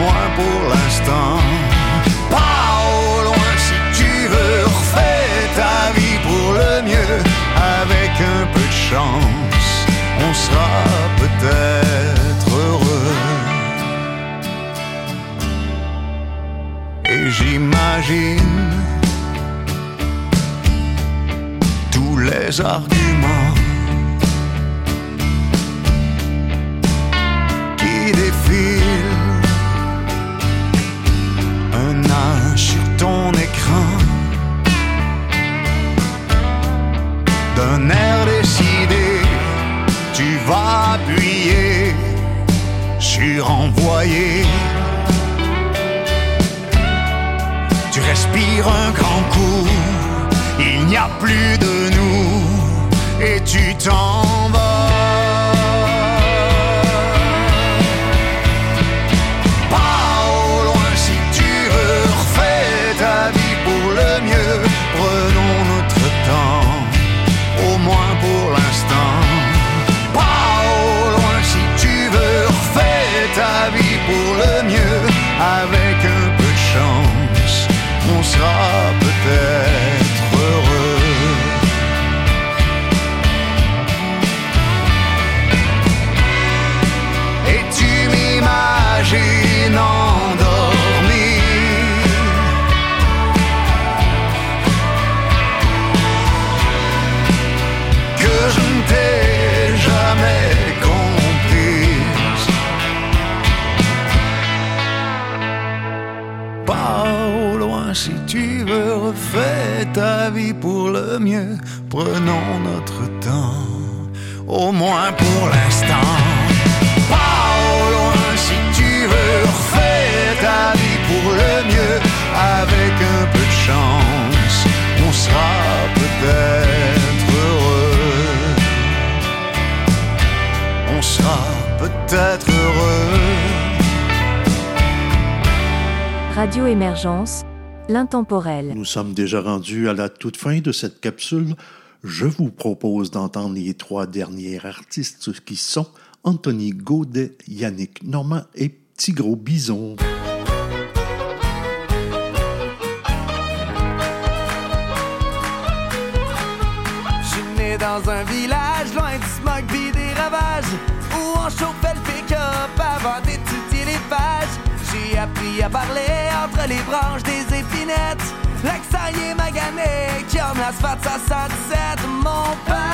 moi pour l'instant. Pas au loin si tu veux, refais ta vie pour le mieux. Avec un peu de chance, on sera peut-être heureux. Et j'imagine tous les arguments envoyé. Tu respires un grand coup, il n'y a plus de nous, et tu t'en vas. prenons notre temps, au moins pour l'instant. Pas au loin si tu veux, refais ta vie pour le mieux, avec un peu de chance, on sera peut-être heureux. On sera peut-être heureux. Radio Émergence l'intemporel. Nous sommes déjà rendus à la toute fin de cette capsule je vous propose d'entendre les trois derniers artistes qui sont Anthony Gaudet, Yannick Normand et Petit Gros Bison. dans un village, loin du smog pis des ravages, où on chauffait le pick-up avant d'étudier les pages. J'ai appris à parler entre les branches des épinettes. L'ex-taillé magané, comme la 117, mon père.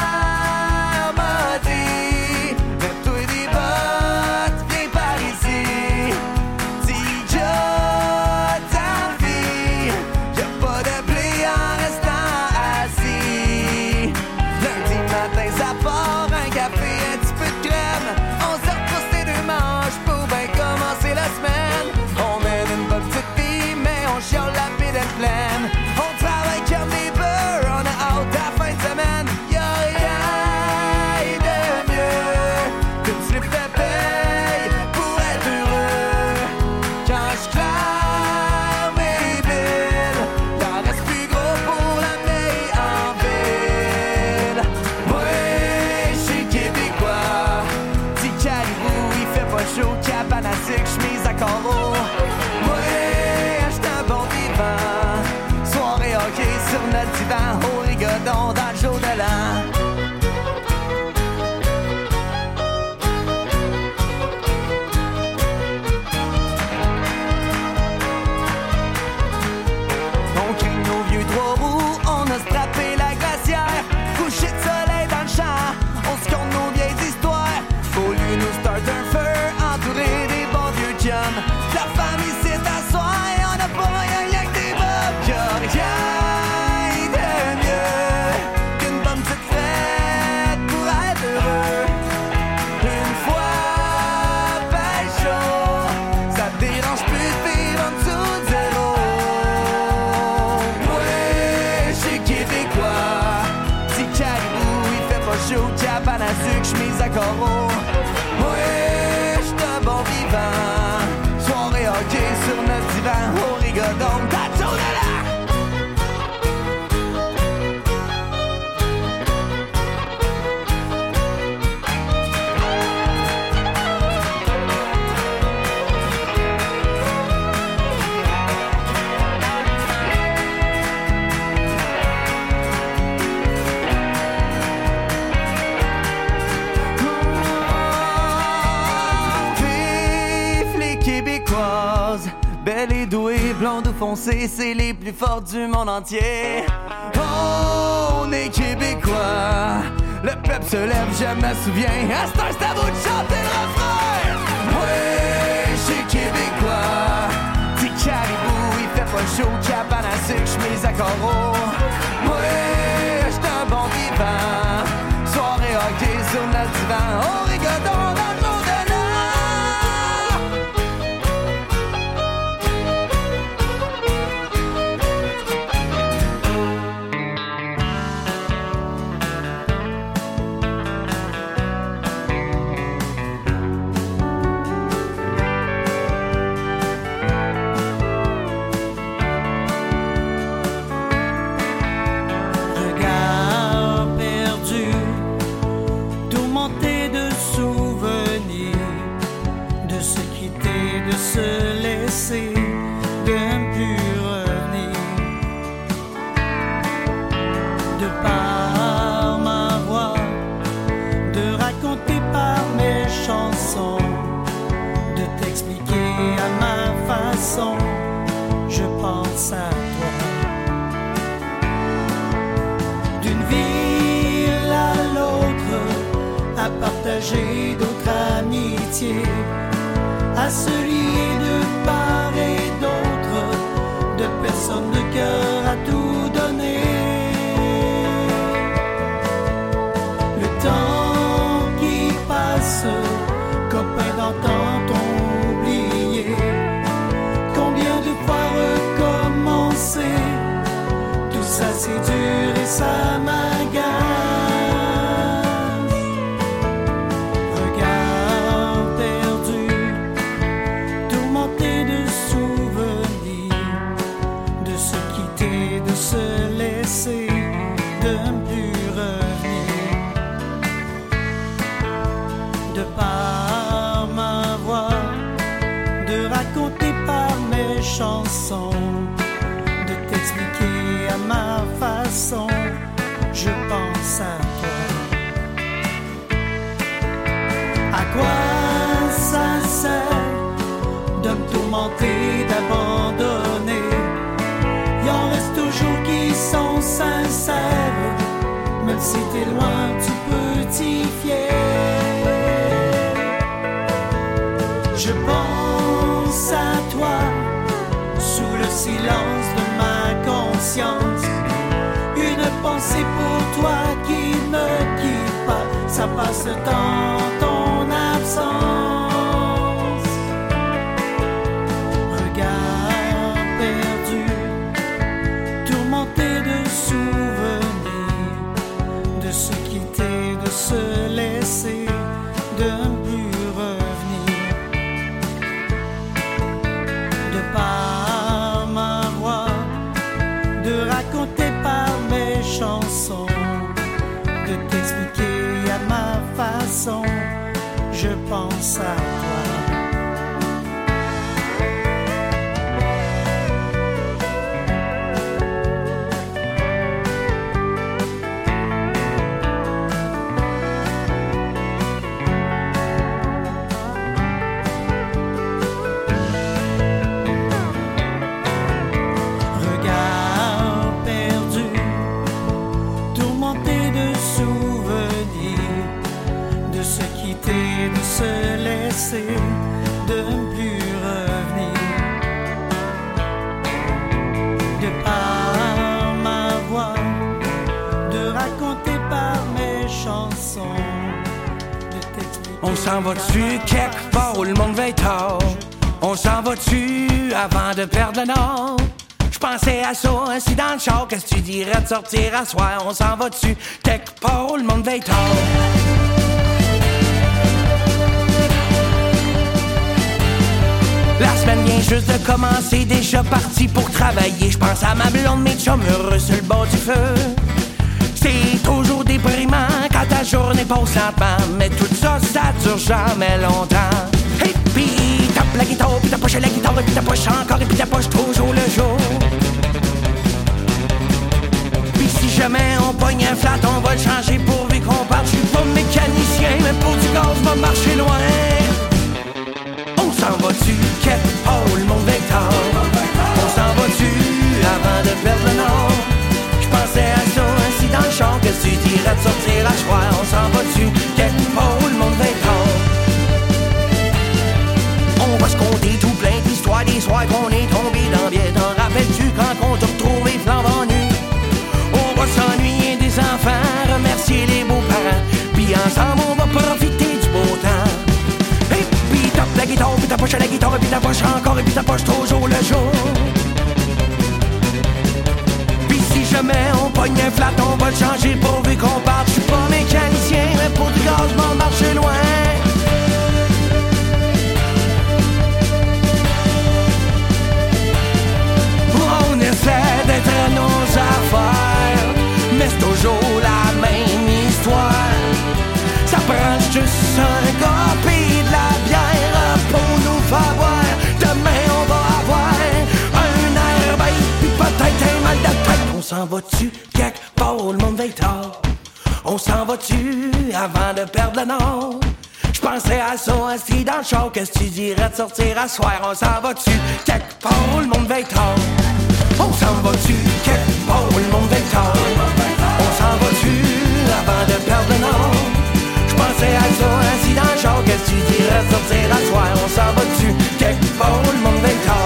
color. C'est les plus forts du monde entier. On est québécois, le peuple se lève, je me souviens. À ce c'est à vous de chanter le refrain. Ouais, je québécois. Petit caribou, il fait pas chaud, cabane à sucre, chemise à carreaux. Ouais, j'suis un bon vivant. Soirée hockey sur notre divan, on rigole dans le d'autres amitiés, à se lier de part et d'autre, de personnes de cœur à tout donner. Le temps qui passe, copains d'antan t'ont oublié. Combien de fois recommencer? Tout ça c'est dur et ça m'agace. Si t'es loin, tu peux t'y fier. Je pense à toi sous le silence de ma conscience. Une pensée pour toi qui ne quitte pas, ça passe dans ton je pense s'en va dessus quelque part où le monde va être tard? On s'en va dessus avant de perdre le nord? Je pensais à ça, assis dans le char. Qu'est-ce que tu dirais de sortir à soir? On s'en va dessus quelque part où le monde va tard? La semaine vient juste de commencer, déjà parti pour travailler. Je pense à ma blonde, mes chums heureux sur le bord du feu. C'est toujours déprimant quand ta journée passe lentement, mais tout ça, ça dure jamais longtemps. Et puis, tape la guitare, puis t'approches la guitare, et puis t'approches encore, et puis t'approches toujours le jour. Puis si jamais on pogne un flat, on va le changer pourvu qu'on parte. Je suis pas mécanicien, mais pour du gaz, va marcher loin. On s'en va-tu, quête, oh, le monde vecteur. On s'en va-tu avant de perdre le nord qu'est-ce tu dirais de sortir à choix? On s'en va dessus, quelque part où le monde va être On va se compter tout plein d'histoires, des soirs qu'on est tombé dans bien. T'en rappelles-tu quand on te retrouvait flambant nu? On va s'ennuyer des enfants, remercier les beaux-parents, puis ensemble on va profiter du beau temps. Et puis tape la guitare, puis ta poche à la guitare, puis ta poche encore, et puis ta poche toujours le jour. Jamais on pogne un flat, on va le changer pourvu qu'on parte. Je suis pas mécanicien, mais pour du gaz, m'en marcher loin. On essaie d'être nos affaires, mais c'est toujours la même histoire. Ça prend juste un s'en va-tu quelque part le monde veille? On s'en va-tu avant de perdre le nord? Je pensais à ça assis dans. Qu'est-ce que tu dirais de sortir à soir? On s'en va-tu quelque part le monde veille tard? On s'en va-tu quelque part le monde veille tard? On s'en va-tu avant de perdre le nord? Je pensais à ça assis dans. Qu'est-ce que tu dirais de sortir à soir? On s'en va-tu quelque part le monde?